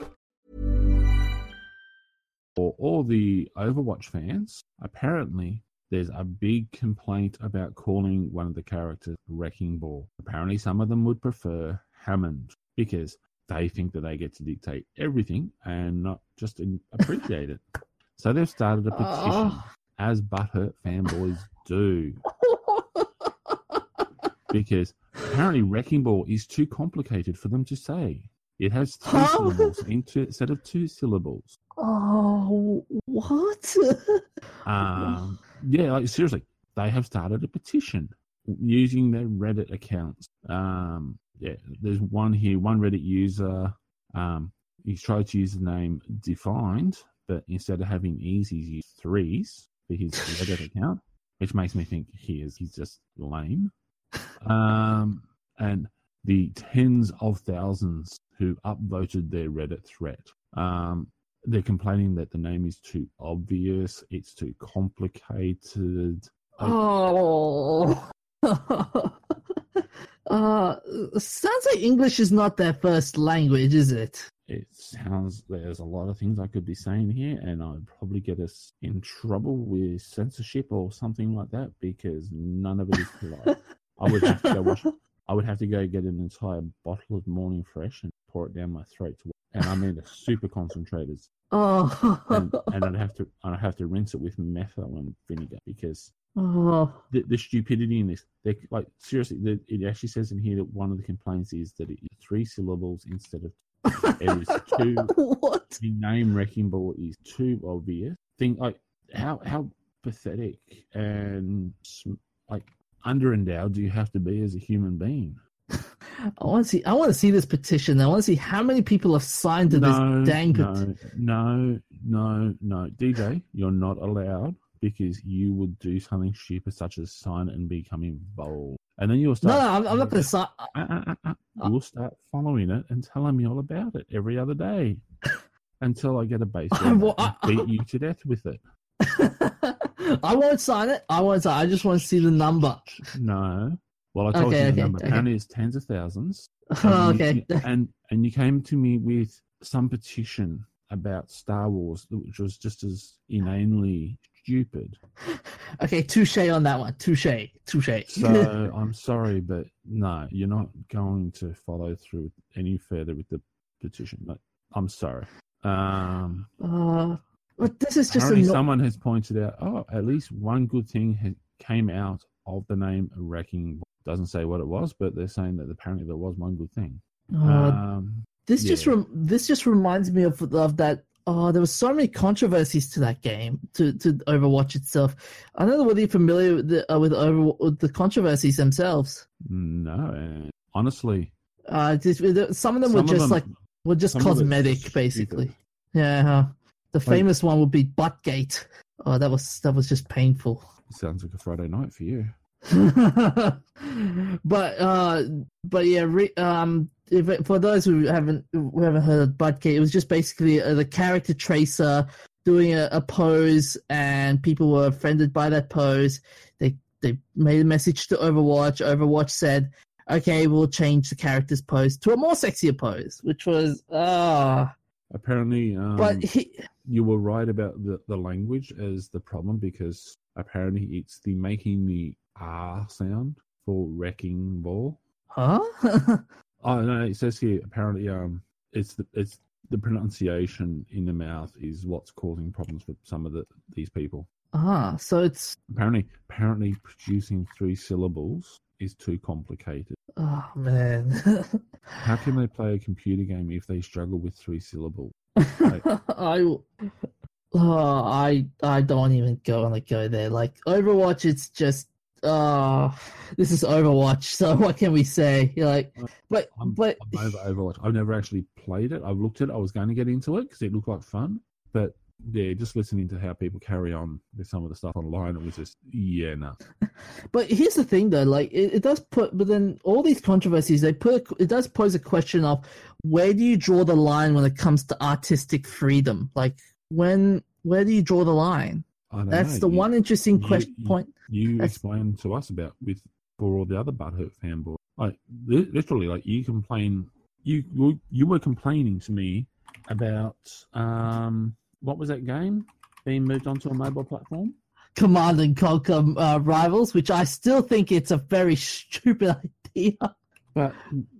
B: for all the Overwatch fans, apparently there's a big complaint about calling one of the characters Wrecking Ball. Apparently, some of them would prefer Hammond because they think that they get to dictate everything and not just appreciate it. So they've started a petition,
A: Oh.
B: as butthurt fanboys do, because apparently Wrecking Ball is too complicated for them to say. It has three syllables instead of two syllables.
A: Oh, what?
B: Um, yeah, like seriously, they have started a petition using their Reddit accounts. Um, yeah, there's one here, one Reddit user. Um, he's tried to use the name defined, but instead of having e's, he's used threes for his Reddit account, which makes me think he is he's just lame. Um, and the tens of thousands who upvoted their Reddit threat. Um, they're complaining that the name is too obvious, it's too complicated.
A: oh. uh, sounds like English is not their first language, is it?
B: It sounds there's a lot of things I could be saying here, and I'd probably get us in trouble with censorship or something like that because none of it is polite. I would have to go wash. I would have to go get an entire bottle of Morning Fresh and pour it down my throat to, and I mean the super concentrators,
A: Oh,
B: and, and I'd have to I'd have to rinse it with methyl and vinegar because
A: oh.
B: the, the stupidity in this. They like seriously. The, it actually says in here that one of the complaints is that it is three syllables instead of it is two.
A: what?
B: The name Wrecking Ball is too obvious. Think like how how pathetic and like underendowed do you have to be as a human being?
A: I want to see. I want to see this petition. I want to see how many people have signed to
B: no,
A: this dang petition.
B: no, no, no, no. DJ, you're not allowed because you would do something stupid such as sign and become involved, and then you'll start.
A: no, I'm, I'm not going to sign.
B: Uh, uh, uh, uh. You'll start following it and telling me all about it every other day until I get a
A: I
B: bat and
A: I-
B: beat you to death with it.
A: I won't sign it. I won't sign. I just want to see the number.
B: No. Well, I told
A: Okay,
B: you the
A: okay,
B: number.
A: okay.
B: It's tens of thousands.
A: Oh,
B: And you- And and you came to me with some petition about Star Wars, which was just as inanely stupid.
A: Okay, touche on that one. Touche. Touche.
B: So I'm sorry, but no, you're not going to follow through any further with the petition. But I'm sorry. Um,
A: uh, but this is just
B: someone has pointed out. Oh, at least one good thing has, came out of the name Wrecking. Doesn't say what it was, but they're saying that apparently there was one good thing.
A: Uh,
B: um,
A: this just rem- this just reminds me of of that. Oh, there were so many controversies to that game, to, to Overwatch itself. I don't know whether you're familiar with the, uh, with, over, with the controversies themselves.
B: no, honestly,
A: Uh, just, some of them
B: Some
A: were just
B: them-
A: like were just
B: some of it's
A: cosmetic, basically. Yeah, the famous one would be Buttgate. Oh, that was that was just painful.
B: sounds like a Friday night for you.
A: but uh, but yeah, re- um, if for those who haven't who haven't heard of Buttgate, it was just basically uh, the character tracer doing a, a pose, and people were offended by that pose. They they made a message to Overwatch. Overwatch said, "Okay, we'll change the character's pose to a more sexier pose," which was ah.
B: Apparently, um,
A: but he,
B: you were right about the, the language as the problem because apparently it's the making the R sound for wrecking ball.
A: huh?
B: Oh no, it says here apparently um it's the it's the pronunciation in the mouth is what's causing problems for some of the these people.
A: ah, so it's
B: Apparently apparently producing three syllables is too complicated.
A: oh man.
B: How can they play a computer game if they struggle with three syllables?
A: I, oh, I, I don't even go on the go there. Like Overwatch, it's just, uh, this is Overwatch. So what can we say? You're like, but,
B: I'm,
A: but,
B: I'm over Overwatch. I've never actually played it. I've looked at it. I was going to get into it because it looked like fun. But yeah, just listening to how people carry on with some of the stuff online, it was just, yeah, no.
A: but here's the thing though. Like it, it does put, but then all these controversies, they put, it does pose a question of where do you draw the line when it comes to artistic freedom? Like when, where do you draw the line? That's
B: know.
A: the
B: You-
A: one interesting
B: you-
A: question
B: you-
A: point.
B: you
A: That's-
B: explained to us about with for all the other butthurt fanboys. Like literally, like you complain, you you, you were complaining to me about um what was that game being moved onto a mobile platform?
A: Command and Conquer uh, Rivals, which I still think it's a very stupid idea.
B: But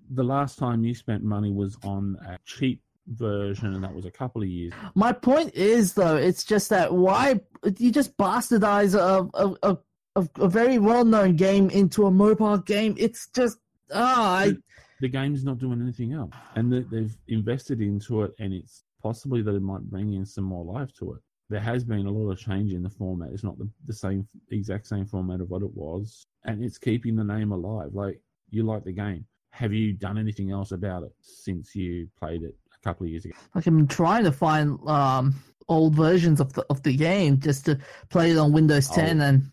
B: the last time you spent money was on a cheap version, and that was a couple of years.
A: My point is, though, it's just that why you just bastardize a a, a, a, very well known game into a mobile game? It's just ah, I
B: The game's not doing anything else, and they- they've invested into it, and it's possibly that it might bring in some more life to it. There has been a lot of change in the format. It's not the, the same exact same format of what it was, and it's keeping the name alive. Like you like the game. Have you done anything else about it since you played it couple of years ago?
A: like I'm trying to find um old versions of the of the game just to play it on Windows 10
B: Oh.
A: and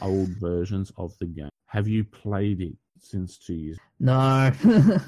B: Old versions of the game. Have you played it since two years?
A: no.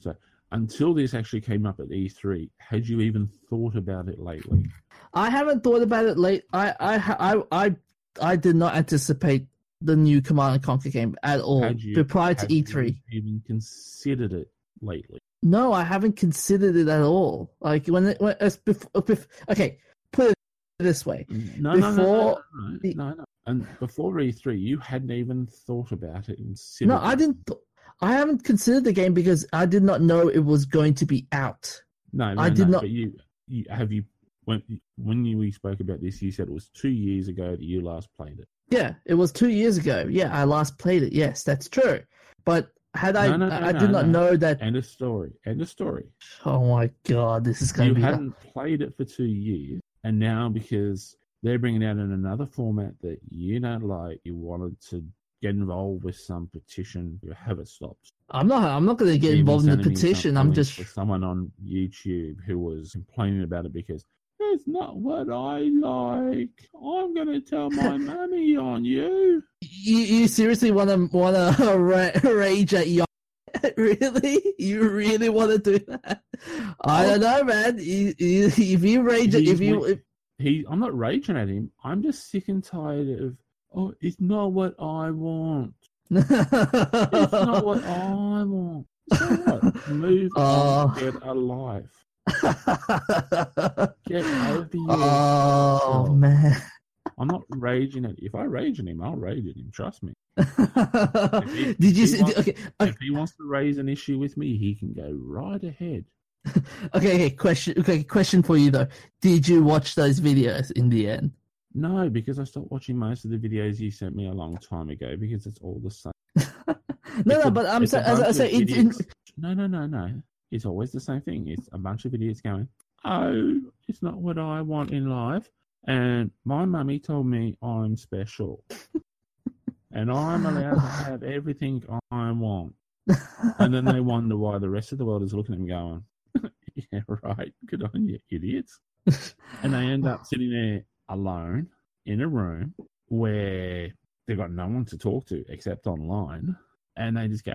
B: So until this actually came up at E3, had you even thought about it lately?
A: I haven't thought about it late. I I I I I did not anticipate the new Command and Conquer game at all
B: Had you-
A: prior to E3.
B: even considered it lately?
A: No, I haven't considered it at all. Like when it when as before, uh, okay, put it this way.
B: No, no, no,
A: Before
B: no, no,
A: the-
B: no, no. And before E3, you hadn't even thought about it.
A: No, I didn't. Th- I haven't considered the game because I did not know it was going to be out.
B: No, no
A: I did
B: no,
A: not-
B: But you, you have you when when you we spoke about this, you said it was two years ago that you last played it.
A: Yeah, it was two years ago. Yeah, I last played it. Yes, that's true. But had I,
B: No, no, no,
A: I, did not
B: no.
A: know that.
B: End a story. End a story.
A: Oh my god, this is going to be.
B: You hadn't played it for two years, and now because they're bringing out in another format that you don't like, you wanted to get involved with some petition. You have it stopped.
A: I'm not. I'm not going to get
B: Even
A: involved in the
B: sending me some
A: petition. I'm just.
B: someone on YouTube who was complaining about it because it's not what I like. I'm gonna tell my mummy on you.
A: You, you seriously want to want to ra- rage at Yon? really? You really want to do that? I oh. don't know, man. You, you, if you rage,
B: He's
A: if you,
B: wi- He, I'm not raging at him. I'm just sick and tired of. Oh, it's not what I want. It's not what I want. So what? Move
A: Oh.
B: on. Ah. Get a life. Get over yourself.
A: oh man.
B: I'm not raging at. If I rage at him, I'll rage at him. Trust me. he-
A: Did you see?
B: wants-
A: Okay, okay,
B: If he wants to raise an issue with me, he can go right ahead.
A: okay, okay. Question. Okay, question for you though. Did you watch those videos in the end?
B: No, because I stopped watching most of the videos you sent me a long time ago because it's all the same.
A: No,
B: It's
A: no,
B: a-
A: but I'm
B: it's
A: saying, as I
B: bunch
A: say,
B: of
A: it's.
B: No, no, no, no. It's always the same thing. It's a bunch of idiots going, "Oh, it's not what I want in life," and my mummy told me I'm special, and I'm allowed to have everything I want. And then they wonder why the rest of the world is looking at them going, "Yeah, right. Good on you, idiots." and they end up sitting there alone in a room where they've got no one to talk to except online, and they just go,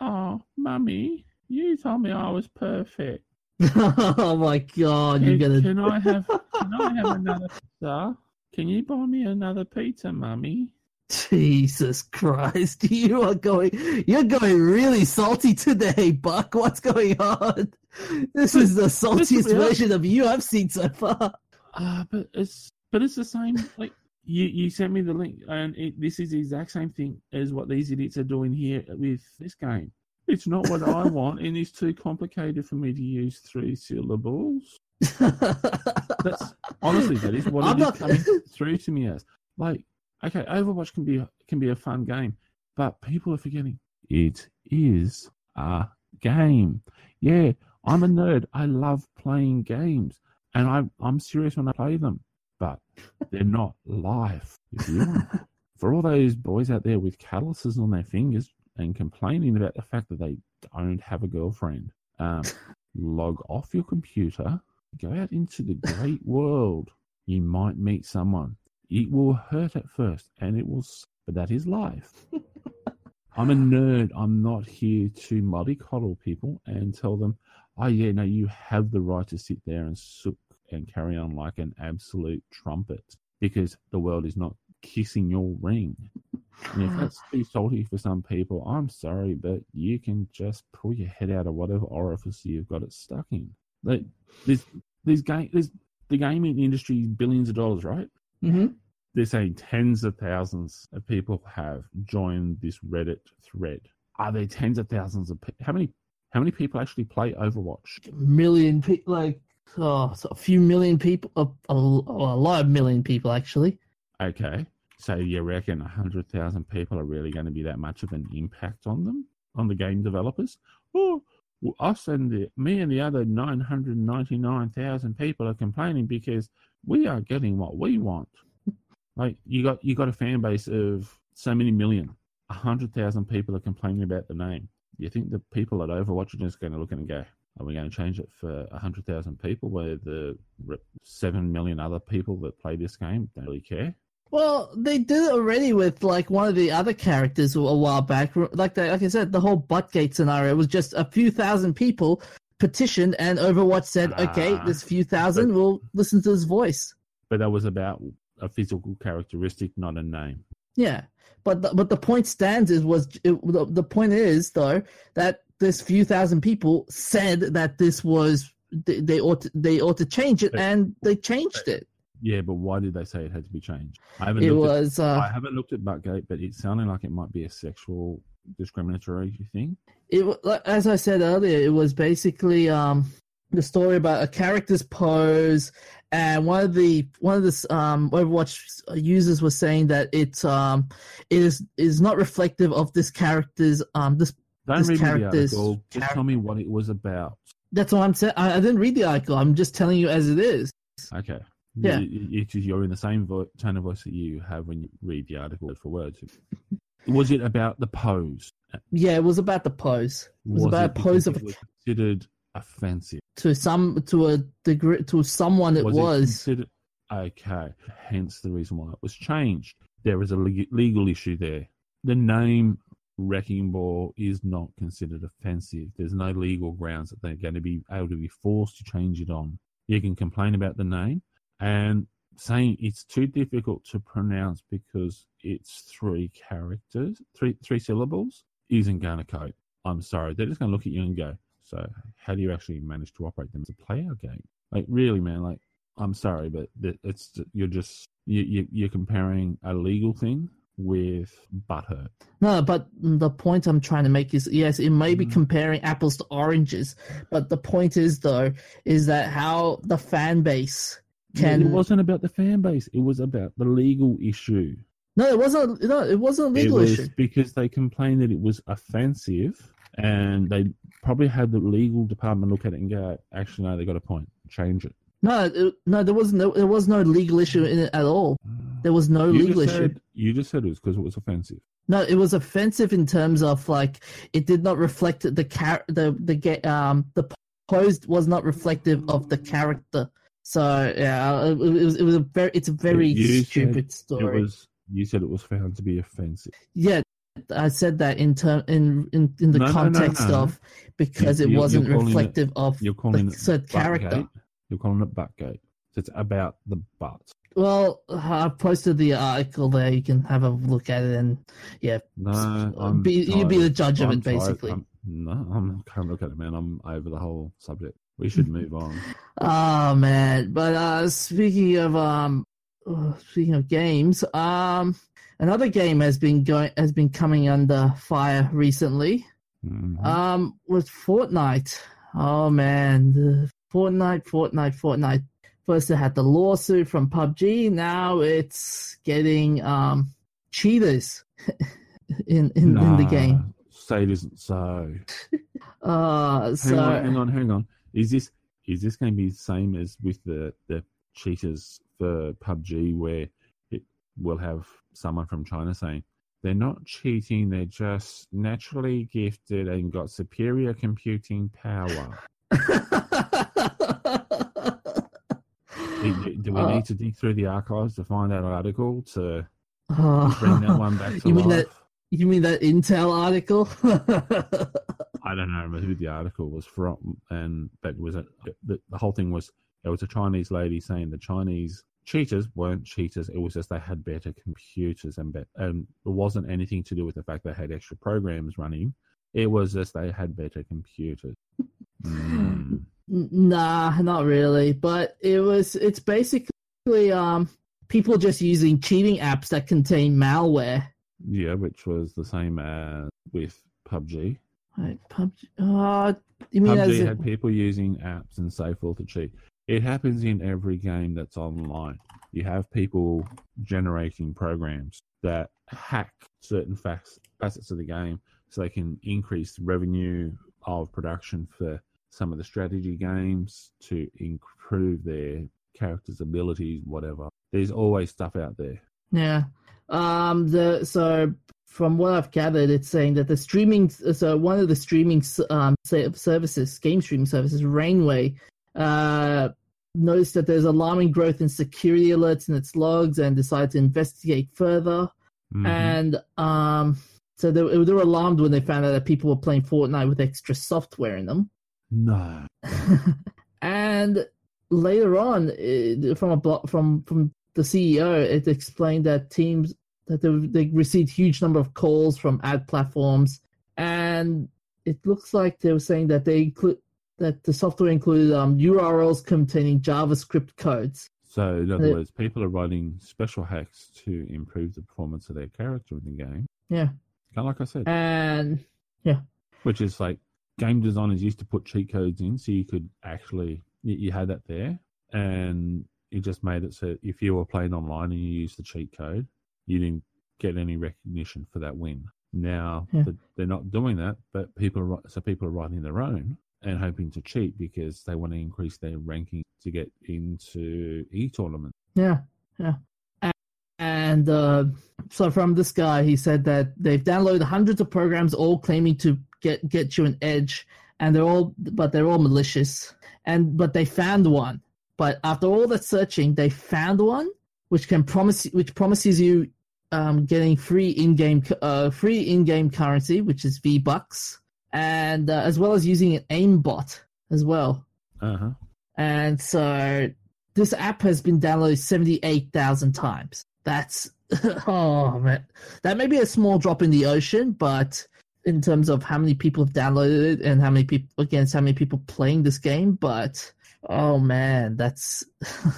B: "Oh, mummy, you told me I was perfect.
A: oh my god, you're gonna.
B: can I have can I have another pizza? Can you buy me another pizza, mummy?"
A: Jesus Christ, you are going. You're going really salty today, Buck. What's going on? This is the saltiest version of you I've seen so far.
B: Ah, but it's but it's the same. Like you, you sent me the link, and it, this is the exact same thing as what these idiots are doing here with this game. It's not what I want, and it's too complicated for me to use three syllables. That's honestly that is what
A: I'm
B: it is
A: not-
B: coming through to me as. Like, okay, Overwatch can be can be a fun game, but people are forgetting it is a game. Yeah, I'm a nerd. I love playing games, and I I'm serious when I play them, but they're not life. If you want. For all those boys out there with calluses on their fingers and complaining about the fact that they don't have a girlfriend, um, log off your computer, go out into the great world. You might meet someone. It will hurt at first, and it will, but that is life. I'm a nerd. I'm not here to mollycoddle people and tell them, oh, yeah, no, you have the right to sit there and sook and carry on like an absolute trumpet because the world is not kissing your ring. And if that's too salty for some people, I'm sorry, but you can just pull your head out of whatever orifice you've got it stuck in. Like, there's, there's game, there's the gaming industry is billions of dollars, right?
A: hmm
B: they're saying tens of thousands of people have joined this Reddit thread. Are there tens of thousands of pe- how many how many people actually play Overwatch?
A: Million people, like oh, so a few million people, a, a, a lot of million people actually.
B: Okay, so you reckon hundred thousand people are really going to be that much of an impact on them on the game developers? Oh, well, us and the, me and the other nine hundred ninety nine thousand people are complaining because we are getting what we want. Like you got you got a fan base of so many million. A hundred thousand people are complaining about the name. You think the people at Overwatch are just going to look and go, "Are we going to change it for a hundred thousand people?" Where the seven million other people that play this game don't really care.
A: Well, they did it already with like one of the other characters a while back. Like the, like I said, the whole Buttgate scenario was just a few thousand people petitioned, and Overwatch said, "Okay,
B: Ah,
A: this few thousand
B: but-
A: will listen to his voice."
B: But that was about a physical characteristic, not a name.
A: Yeah, but the, but the point stands is was it, the, the point is though that this few thousand people said that this was they, they ought to, they ought to change it,
B: But-
A: and they changed it.
B: Yeah, but why did they say it had to be changed? I haven't
A: It
B: looked
A: was
B: At, I
A: uh,
B: haven't looked at Buttgate, but it sounded like it might be a sexual discriminatory thing.
A: it as I said earlier, it was basically um the story about a character's pose, and one of the one of the um Overwatch users was saying that it um it is is not reflective of this character's um this
B: Don't
A: This
B: read me the
A: character's
B: article. Just
A: char-
B: tell me what it was about.
A: that's what I'm saying. I, I didn't read the article. I'm just telling you as it is.
B: Okay.
A: Yeah.
B: You, you, you're in the same vo- tone of voice that you have when you read the article word for word. Was it about the pose?
A: Yeah, it was about the pose. It was, about a pose of
B: it was considered offensive.
A: to some to a degree to someone it
B: was,
A: was.
B: It considered, okay, hence the reason why it was changed. There is a leg- legal issue there. The name Wrecking Ball is not considered offensive. There's no legal grounds that they're going to be able to be forced to change it on. You can complain about the name and saying it's too difficult to pronounce because it's three characters, three three syllables, isn't going to cope. I'm sorry. They're just going to look at you and go, so how do you actually manage to operate them as a player game? Like really, man. Like I'm sorry, but it's you're just you, you you're comparing a legal thing with butthurt.
A: No, but the point I'm trying to make is yes, it may be
B: Mm.
A: comparing apples to oranges, but the point is though is that how the fan base
B: Yeah,
A: can
B: it wasn't about the fan base. It was about the legal issue.
A: No, it wasn't. No, it wasn't a
B: It
A: legal
B: was
A: issue.
B: because they complained that it was offensive, and they probably had the legal department look at it and go, "Actually, no, they got a point. Change it."
A: No, it, no, there was no, there was no legal issue in it at all. There was no
B: You
A: legal issue.
B: said you just said it was because it was offensive.
A: No, it was offensive in terms of like it did not reflect the char- the the ga- um the post was not reflective of the character. So yeah, it, was it was a very it's a very
B: You said
A: stupid
B: It
A: story.
B: was. You said it was found to be offensive.
A: Yeah, I said that in term in in, in the
B: No, no, no,
A: context
B: no.
A: of because
B: You-
A: it
B: you're-
A: wasn't
B: you're calling it-
A: reflective of
B: You're calling
A: the
B: it
A: said character.
B: Buttgate. You're calling it Buttgate. So it's about the butt.
A: Well, I posted the article there. You can have a look at it, and yeah,
B: No,
A: be- you be the judge of
B: I'm
A: it,
B: tired.
A: basically.
B: I'm- no, I'm can't look at it, man. I'm over the whole subject. We should move on.
A: Oh man! But uh, speaking of um, uh, speaking of games, um, another game has been going has been coming under fire recently.
B: Mhm.
A: Um, with Fortnite. Oh man, Fortnite, Fortnite, Fortnite. First, it had the lawsuit from PUBG. Now it's getting um cheaters in in, in the game.
B: Say it isn't so.
A: Uh,
B: Hang
A: so
B: on, hang on, hang on. Is this is this going to be the same as with the the cheaters for PUBG, where it will have someone from China saying they're not cheating, they're just naturally gifted and got superior computing power. Do, do we
A: Uh,
B: need to dig through the archives to find that article to
A: Oh.
B: bring that one back to
A: you mean
B: life?
A: that? You mean that Intel article?
B: I don't know who the article was from, and but was a, the, the whole thing was it was a Chinese lady saying the Chinese cheaters weren't cheaters. It was just they had better computers and bet, and it wasn't anything to do with the fact they had extra programs running. It was just they had better computers. Mm.
A: Nah, not really. But it was. It's basically um people just using cheating apps that contain malware.
B: Yeah, which was the same as with PUBG.
A: Right, PUBG. Uh, you mean
B: PUBG had people using apps and so forth to cheat. It happens in every game that's online. You have people generating programs that hack certain facts, facets of the game so they can increase revenue of production for some of the strategy games to improve their characters' abilities, whatever. There's always stuff out there.
A: Yeah. Um. The so from what I've gathered, it's saying that the streaming. So one of the streaming um services, game streaming services, Rainway, uh, noticed that there's alarming growth in security alerts in its logs and decided to investigate further.
B: Mhm.
A: And um, so they, they were alarmed when they found out that people were playing Fortnite with extra software in them.
B: no.
A: and later on, from a blo- from from the CEO, it explained that teams that they, they received huge number of calls from ad platforms, and it looks like they were saying that they include that the software included um, URLs containing JavaScript codes.
B: So, in other
A: Uh,
B: words, people are writing special hacks to improve the performance of their character in the game.
A: Yeah,
B: Kind of like I said,
A: and yeah,
B: which is like game designers used to put cheat codes in so you could actually, you, you had that there, and it just made it so if you were playing online and you used the cheat code, you didn't get any recognition for that win. Now
A: Yeah.
B: th- they're not doing that, but people are so people are writing their own and hoping to cheat because they want to increase their ranking to get into e tournaments.
A: Yeah, yeah. A- And uh, so from this guy, he said that they've downloaded hundreds of programs, all claiming to get get you an edge, and they're all, but they're all malicious. And but they found one. But after all that searching, they found one which can promise, which promises you um, getting free in-game, uh, free in-game currency, which is V Bucks, and uh, as well as using an aimbot as well.
B: Uh huh.
A: And so this app has been downloaded 78,000 times. That's, oh man, that may be a small drop in the ocean, but in terms of how many people have downloaded it and how many people, against how many people playing this game, but oh man, that's,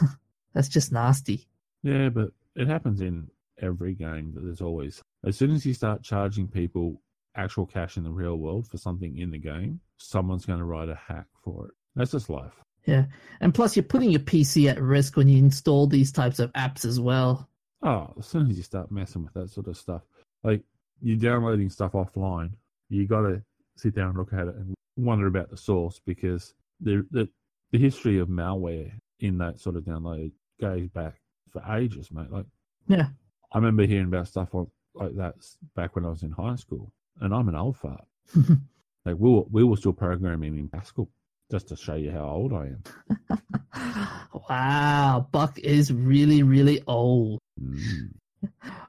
A: that's just nasty.
B: Yeah, but it happens in every game that there's always as soon as you start charging people actual cash in the real world for something in the game, someone's going to write a hack for it. That's just life.
A: Yeah. And plus, you're putting your PC at risk when you install these types of apps as well.
B: Oh, as soon as you start messing with that sort of stuff, like you're downloading stuff offline, you got to sit down and look at it and wonder about the source because the, the the history of malware in that sort of download goes back for ages, mate. Like,
A: Yeah.
B: I remember hearing about stuff like, that back when I was in high school, and I'm an old fart. like we were, we were still programming in Pascal, just to show you how old I am.
A: wow, Buck is really, really old.
B: Mm.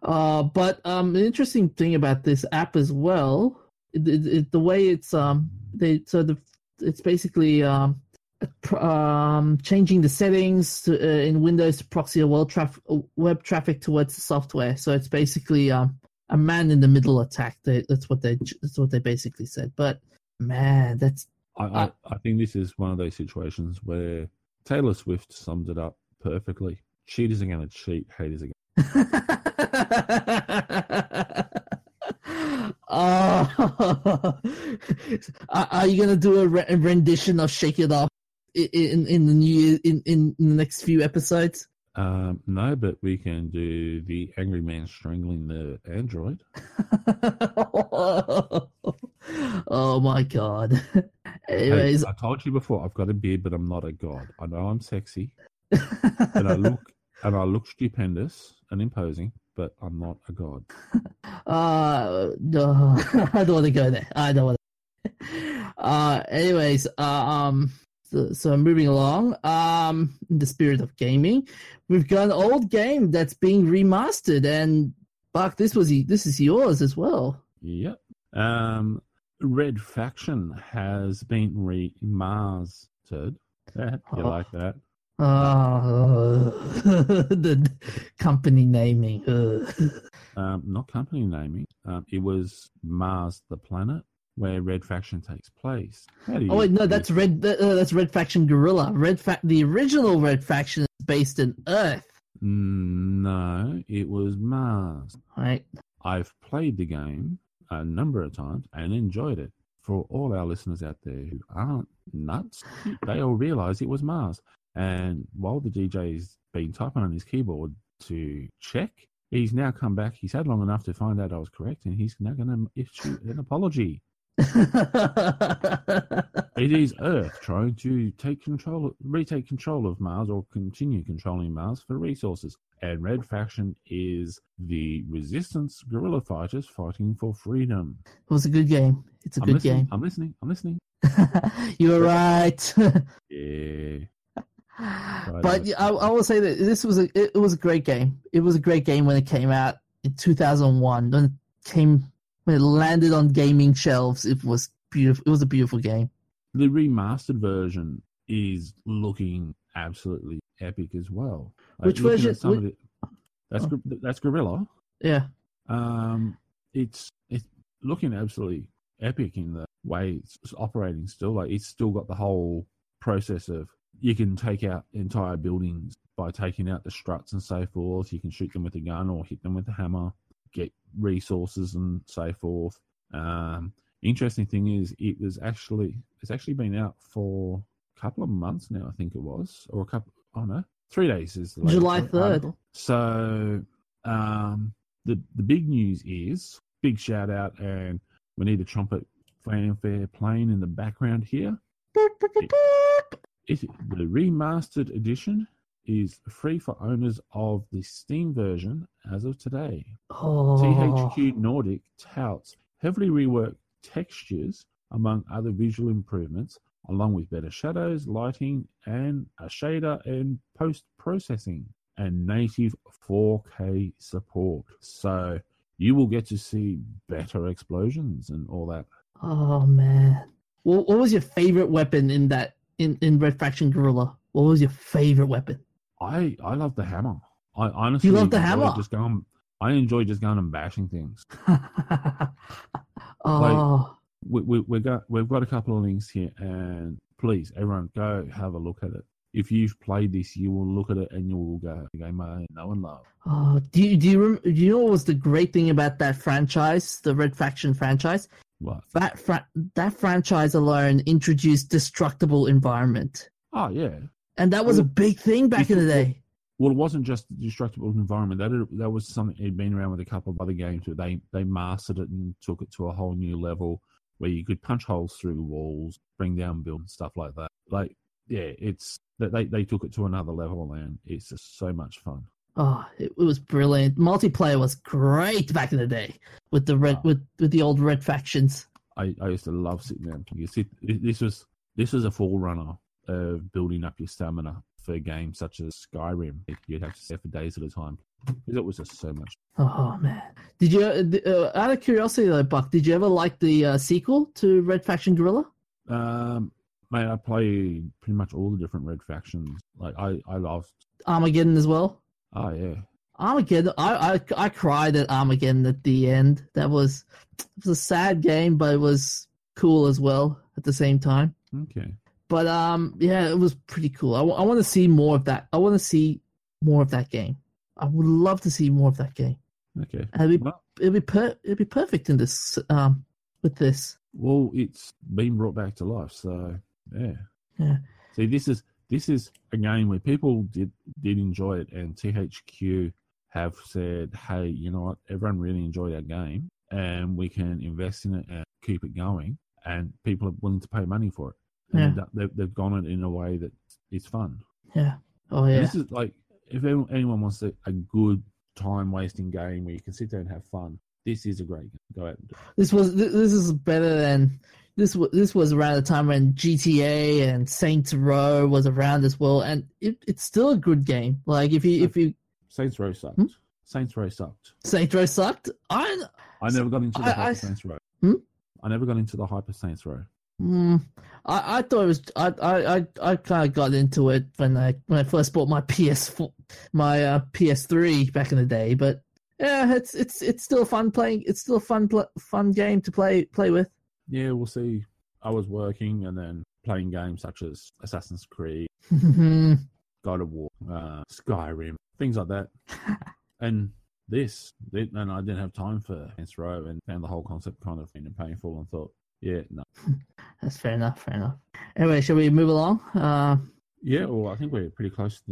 A: Uh, but um, the interesting thing about this app as well, it, it, it- the way it's um, they so the it's basically um, um, changing the settings to, uh, in Windows to proxy a web, traf- web traffic towards the software. So it's basically um, a man in the middle attack. They, that's what they that's what they basically said. But man, that's
B: I, I, I think this is one of those situations where Taylor Swift summed it up perfectly. Cheaters are going to cheat, haters are
A: oh, are are you gonna do a, re- a rendition of "Shake It Off" in in the new in in the next few episodes?
B: Um, no, but we can do the angry man strangling the android.
A: oh my god!
B: Hey,
A: Anyways,
B: I told you before, I've got a beard, but I'm not a god. I know I'm sexy, and I look and I look stupendous and imposing, but I'm not a god.
A: Uh, no, I don't want to go there. I don't want. To. Uh, anyways, uh, um, so, so moving along. Um, in the spirit of gaming, we've got an old game that's being remastered, and Buck, this was this is yours as well.
B: Yep. Um, Red Faction has been remastered. Yeah, you
A: Oh.
B: like that?
A: Oh, the company naming.
B: Um, not company naming. Um, it was Mars, the planet, where Red Faction takes place.
A: Oh wait, no, that's Red. Uh, that's Red Faction Guerrilla. Red Fa- The original Red Faction is based in Earth,
B: Mm, No, it was Mars.
A: right?
B: I've played the game a number of times and enjoyed it. For all our listeners out there who aren't nuts, they all realise it was Mars. And while the DJ's been typing on his keyboard to check, he's now come back. He's had long enough to find out I was correct, and he's now going to issue an apology. It is Earth trying to take control, retake control of Mars, or continue controlling Mars for resources. And Red Faction is the Resistance guerrilla fighters fighting for freedom.
A: It was a good game. It's a
B: I'm
A: good
B: listening.
A: game.
B: I'm listening. I'm listening.
A: you were right.
B: Yeah.
A: but yeah, uh, I, I will say that this was a it, it was a great game. It was a great game when it came out in 2001. When it came when it landed on gaming shelves, it was beautiful. It was a beautiful game.
B: The remastered version is looking absolutely epic as well.
A: Which version-
B: at some of
A: which-
B: it- that's
A: Oh.
B: That's Guerrilla.
A: Yeah.
B: Um, it's it's looking absolutely epic in the way it's operating. Still, like it's still got the whole process of you can take out entire buildings by taking out the struts and so forth. You can shoot them with a gun or hit them with a hammer, get resources and so forth. Um, interesting thing is, it was actually it's actually been out for a couple of months now. I think it was, or a couple. Oh no, three days is the
A: July 3rd.
B: So um, the the big news is big shout out, and we need a trumpet fanfare playing in the background here. It, the remastered edition is free for owners of the Steam version as of today.
A: Oh.
B: THQ Nordic touts heavily reworked textures among other visual improvements, along with better shadows, lighting, and a shader and post processing and native 4K support. So you will get to see better explosions and all that.
A: Oh man. What, what was your favorite weapon in that in in Red Faction Guerrilla? What was your favorite weapon?
B: I I love the hammer. I honestly you
A: love the hammer?
B: Just going, I enjoy just going and bashing things.
A: oh.
B: we, we, we got we've got a couple of links here, and please, everyone, go have a look at it. If you've played this, you will look at it and you will go, "Game I know and love."
A: Oh, do you do you, rem- do you know what was the great thing about that franchise, the Red Faction franchise?
B: What?
A: That fra- that franchise alone introduced destructible environment,
B: Oh yeah,
A: and that was a big thing back in the day.
B: well, it wasn't just the destructible environment. That that was something had been around with a couple of other games where they they mastered it and took it to a whole new level where you could punch holes through walls, bring down buildings, stuff like that. Like, yeah, it's that they they took it to another level, and it's just so much fun.
A: Oh, it, it was brilliant. Multiplayer was great back in the day with the red
B: Oh.
A: with with the old red factions.
B: I, I used to love sitting there. You see, this was this was a forerunner of building up your stamina for games such as Skyrim. You'd have to stay for days at a time because it was just so much.
A: Oh man, did you? Uh, out of curiosity though, Buck, did you ever like the uh, sequel to Red Faction Guerrilla?
B: Um, mate, I played pretty much all the different red factions. Like I, I loved.
A: Armageddon as well.
B: Oh yeah,
A: Armageddon. I, I I cried at Armageddon at the end. That was it was a sad game, but it was cool as well at the same time.
B: okay.
A: But um, yeah, it was pretty cool. I, want to see more of that. I want to see more of that game. I would love to see more of that game.
B: Okay.
A: And it'd be
B: Well,
A: it'd be per- it'd be perfect in this um with this.
B: well, it's been brought back to life, so yeah.
A: Yeah.
B: See, this is this is a game where people did did enjoy it, and THQ have said, "Hey, you know what? Everyone really enjoyed our game, and we can invest in it and keep it going." And people are willing to pay money for it. And
A: Yeah.
B: they've, they've, they've gone it in a way that it's fun.
A: Yeah. Oh
B: And
A: yeah.
B: This is like if anyone wants a, a good time wasting game where you can sit there and have fun, this is a great game. Go out and do it.
A: This was this is better than this. wa- This was around the time when GTA and Saints Row was around as well, and it, it's still a good game. Like if you if you
B: Saints Row sucked.
A: Hmm?
B: Saints Row sucked.
A: Saints Row sucked, I
B: I never got into the
A: I-
B: Hyper
A: I-
B: Saints Row.
A: Hmm?
B: I never got into the Hyper Saints Row.
A: Mm, I, I thought it was I I I, I kind of got into it when I when I first bought my PS4 my uh, PS3 back in the day, but yeah, it's it's it's still fun playing. It's still a fun pl- fun game to play play with.
B: Yeah, we'll see. I was working and then playing games such as Assassin's Creed, God of War, uh, Skyrim, things like that. and this, th- and I didn't have time for Saints Row and found the whole concept kind of painful and thought, yeah, no.
A: That's fair enough. Fair enough. Anyway, shall we move along? Uh,
B: Yeah, well, I think we're pretty close to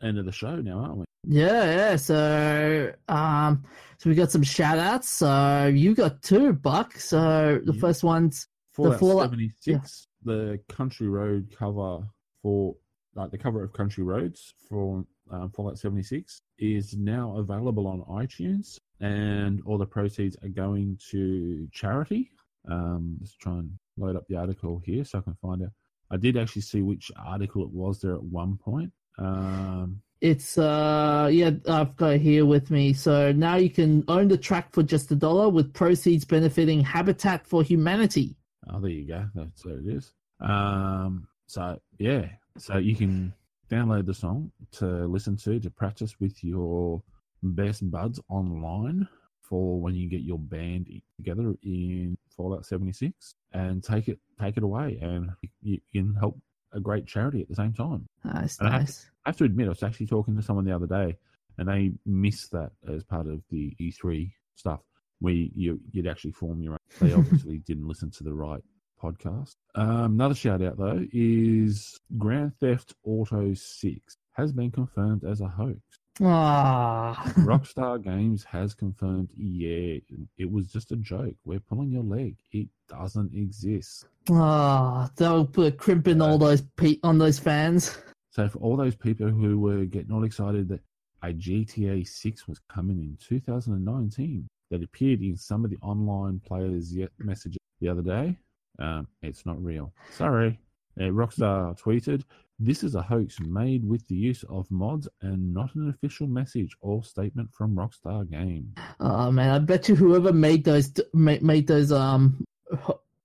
B: the end of the show now, aren't we?
A: yeah, yeah. So um, so we got some shout outs. So you got two, Buck. So the
B: Yeah.
A: first one's
B: Fallout,
A: Fallout-
B: 76, the country road cover for, like the cover of Country Roads for um, Fallout 76 is now available on iTunes, and all the proceeds are going to charity. Um, let's try and load up the article here so I can find out. I did actually see which article it was there at one point. Um,
A: It's uh yeah, I've got it here with me. So now you can own the track for just a dollar with proceeds benefiting Habitat for Humanity.
B: Oh, there you go. That's what it is. Um, so yeah, so you can download the song to listen to to practice with your best buds online for when you get your band together in Fallout 76 and take it take it away and you can help a great charity at the same time.
A: Nice,
B: And I have
A: nice.
B: I have to admit, I was actually talking to someone the other day, and they missed that as part of the E3 stuff, where you, you'd actually form your own. They obviously didn't listen to the right podcast. Um, another shout out, though, is Grand Theft Auto 6 has been confirmed as a hoax.
A: Ah,
B: Rockstar Games has confirmed, yeah, it was just a joke. We're pulling your leg. It doesn't exist.
A: ah, they'll put a crimp in all those pe- on those fans.
B: So for all those people who were getting all excited that a GTA 6 was coming in 2019, that appeared in some of the online players' yet messages the other day, um, it's not real. Sorry. Uh, Rockstar tweeted, "This is a hoax made with the use of mods and not an official message or statement from Rockstar Games."
A: Oh man, I bet you whoever made those made, made those um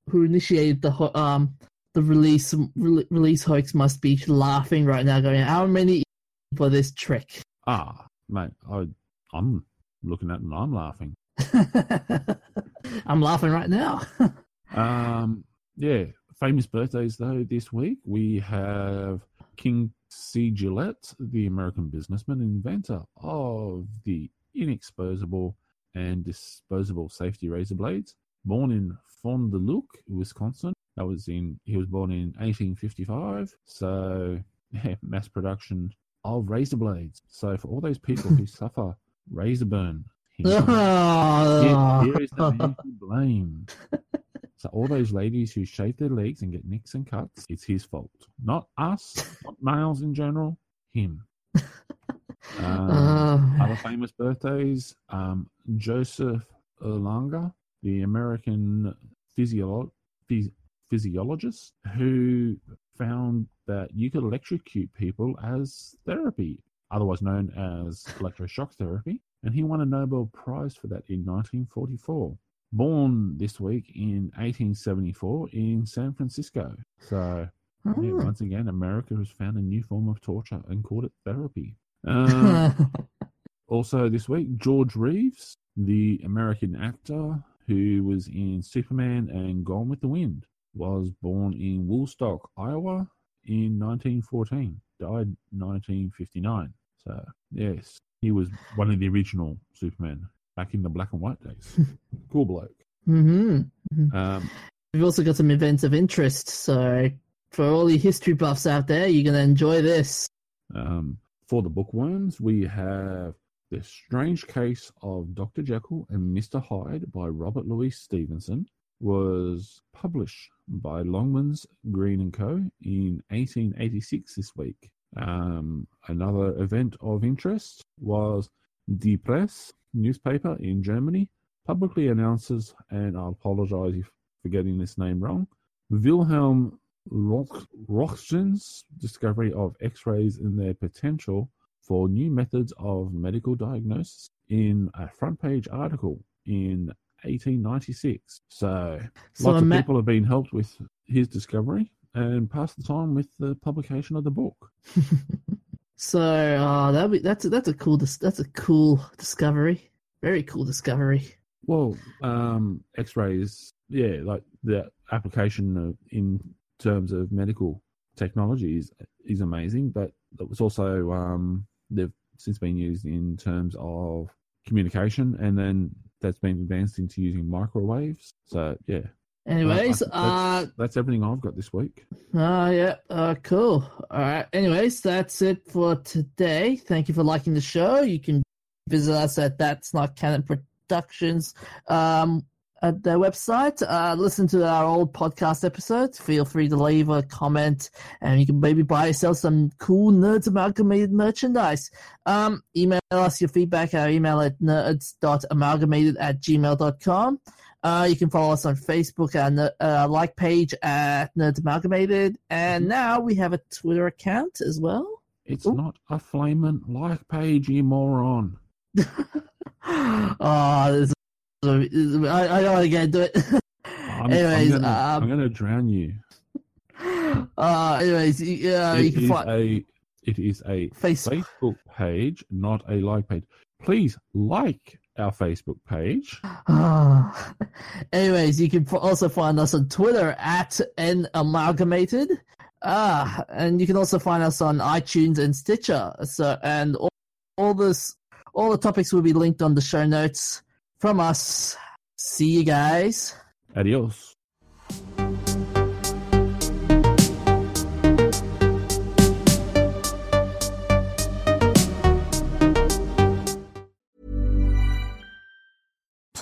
A: who initiated the um the release re- release hoax must be laughing right now, going, "How many for this trick?"
B: Ah, mate, I, I'm looking at it and I'm laughing.
A: I'm laughing right now.
B: Um, yeah, famous birthdays though this week. We have King C. Gillette, the American businessman and inventor of the inexposable and disposable safety razor blades. Born in Fond du Lac, Wisconsin. That was in he was born in 1855. So yeah, mass production of razor blades. So for all those people who suffer razor burn, here, here is the man to blame. So all those ladies who shave their legs and get nicks and cuts, it's his fault. Not us, not males in general, him. Um,
A: Uh,
B: other famous birthdays um, Joseph Erlanger, the American physiolo- phys- physiologist who found that you could electrocute people as therapy, otherwise known as electroshock therapy. And he won a Nobel Prize for that in 1944. Born this week in 1874 in San Francisco. So, yeah,
A: hmm.
B: once again, America has found a new form of torture and called it therapy. Um, also, this week, George Reeves, the American actor who was in Superman and Gone with the Wind, was born in Woolstock, Iowa in 1914, died 1959. So, yes, he was one of the original Superman back in the black and white days. cool bloke.
A: hmm
B: Um,
A: We've also got some events of interest, so for all you history buffs out there, you're going to enjoy this.
B: Um, for the bookworms, we have The Strange Case of Dr. Jekyll and Mr. Hyde by Robert Louis Stevenson was published by Longmans, Green and Co. in 1886 this week. Um, another event of interest was Die Presse newspaper in Germany publicly announces, and I apologize if for getting this name wrong, Wilhelm Roch- discovery of X-rays and their potential for new methods of medical diagnosis in a front page article in 1896. So,
A: So
B: lots of people have been helped with his discovery and passed the time with the publication of the book.
A: So uh, that that's a, that's a cool that's a cool discovery. Very cool discovery.
B: Well, um, X-rays, yeah, like the application of, in terms of medical technology is is amazing, but it was also um, they've since been used in terms of communication, and then that's been advanced into using microwaves. So yeah.
A: Anyways,
B: Uh,
A: uh,
B: that's, that's everything I've got this week.
A: uh, yeah, uh, cool. All right. Anyways, that's it for today. Thank you for liking the show. You can visit us at That's Not Canon Productions um, at their website. Uh, listen to our old podcast episodes. Feel free to leave a comment, and you can maybe buy yourself some cool Nerds Amalgamated merchandise. Um, email us your feedback. Our email at nerds.amalgamated at gmail.com. Uh, you can follow us on Facebook and uh, like page at Nerds Amalgamated, and now we have a Twitter account as well.
B: It's
A: Ooh.
B: not a flaming like page, you moron.
A: oh, this is, I, I don't want to get into it.
B: I'm,
A: anyways,
B: I'm gonna,
A: um,
B: gonna drown you.
A: uh, anyways, yeah, you can find
B: a it is a
A: Facebook.
B: Facebook page, not a like page. Please like our Facebook page.
A: Ah. Anyways, you can also find us on Twitter at N Amalgamated. Ah, and you can also find us on iTunes and Stitcher. So, and all, all this, all the topics will be linked on the show notes from us. See you guys.
B: Adios.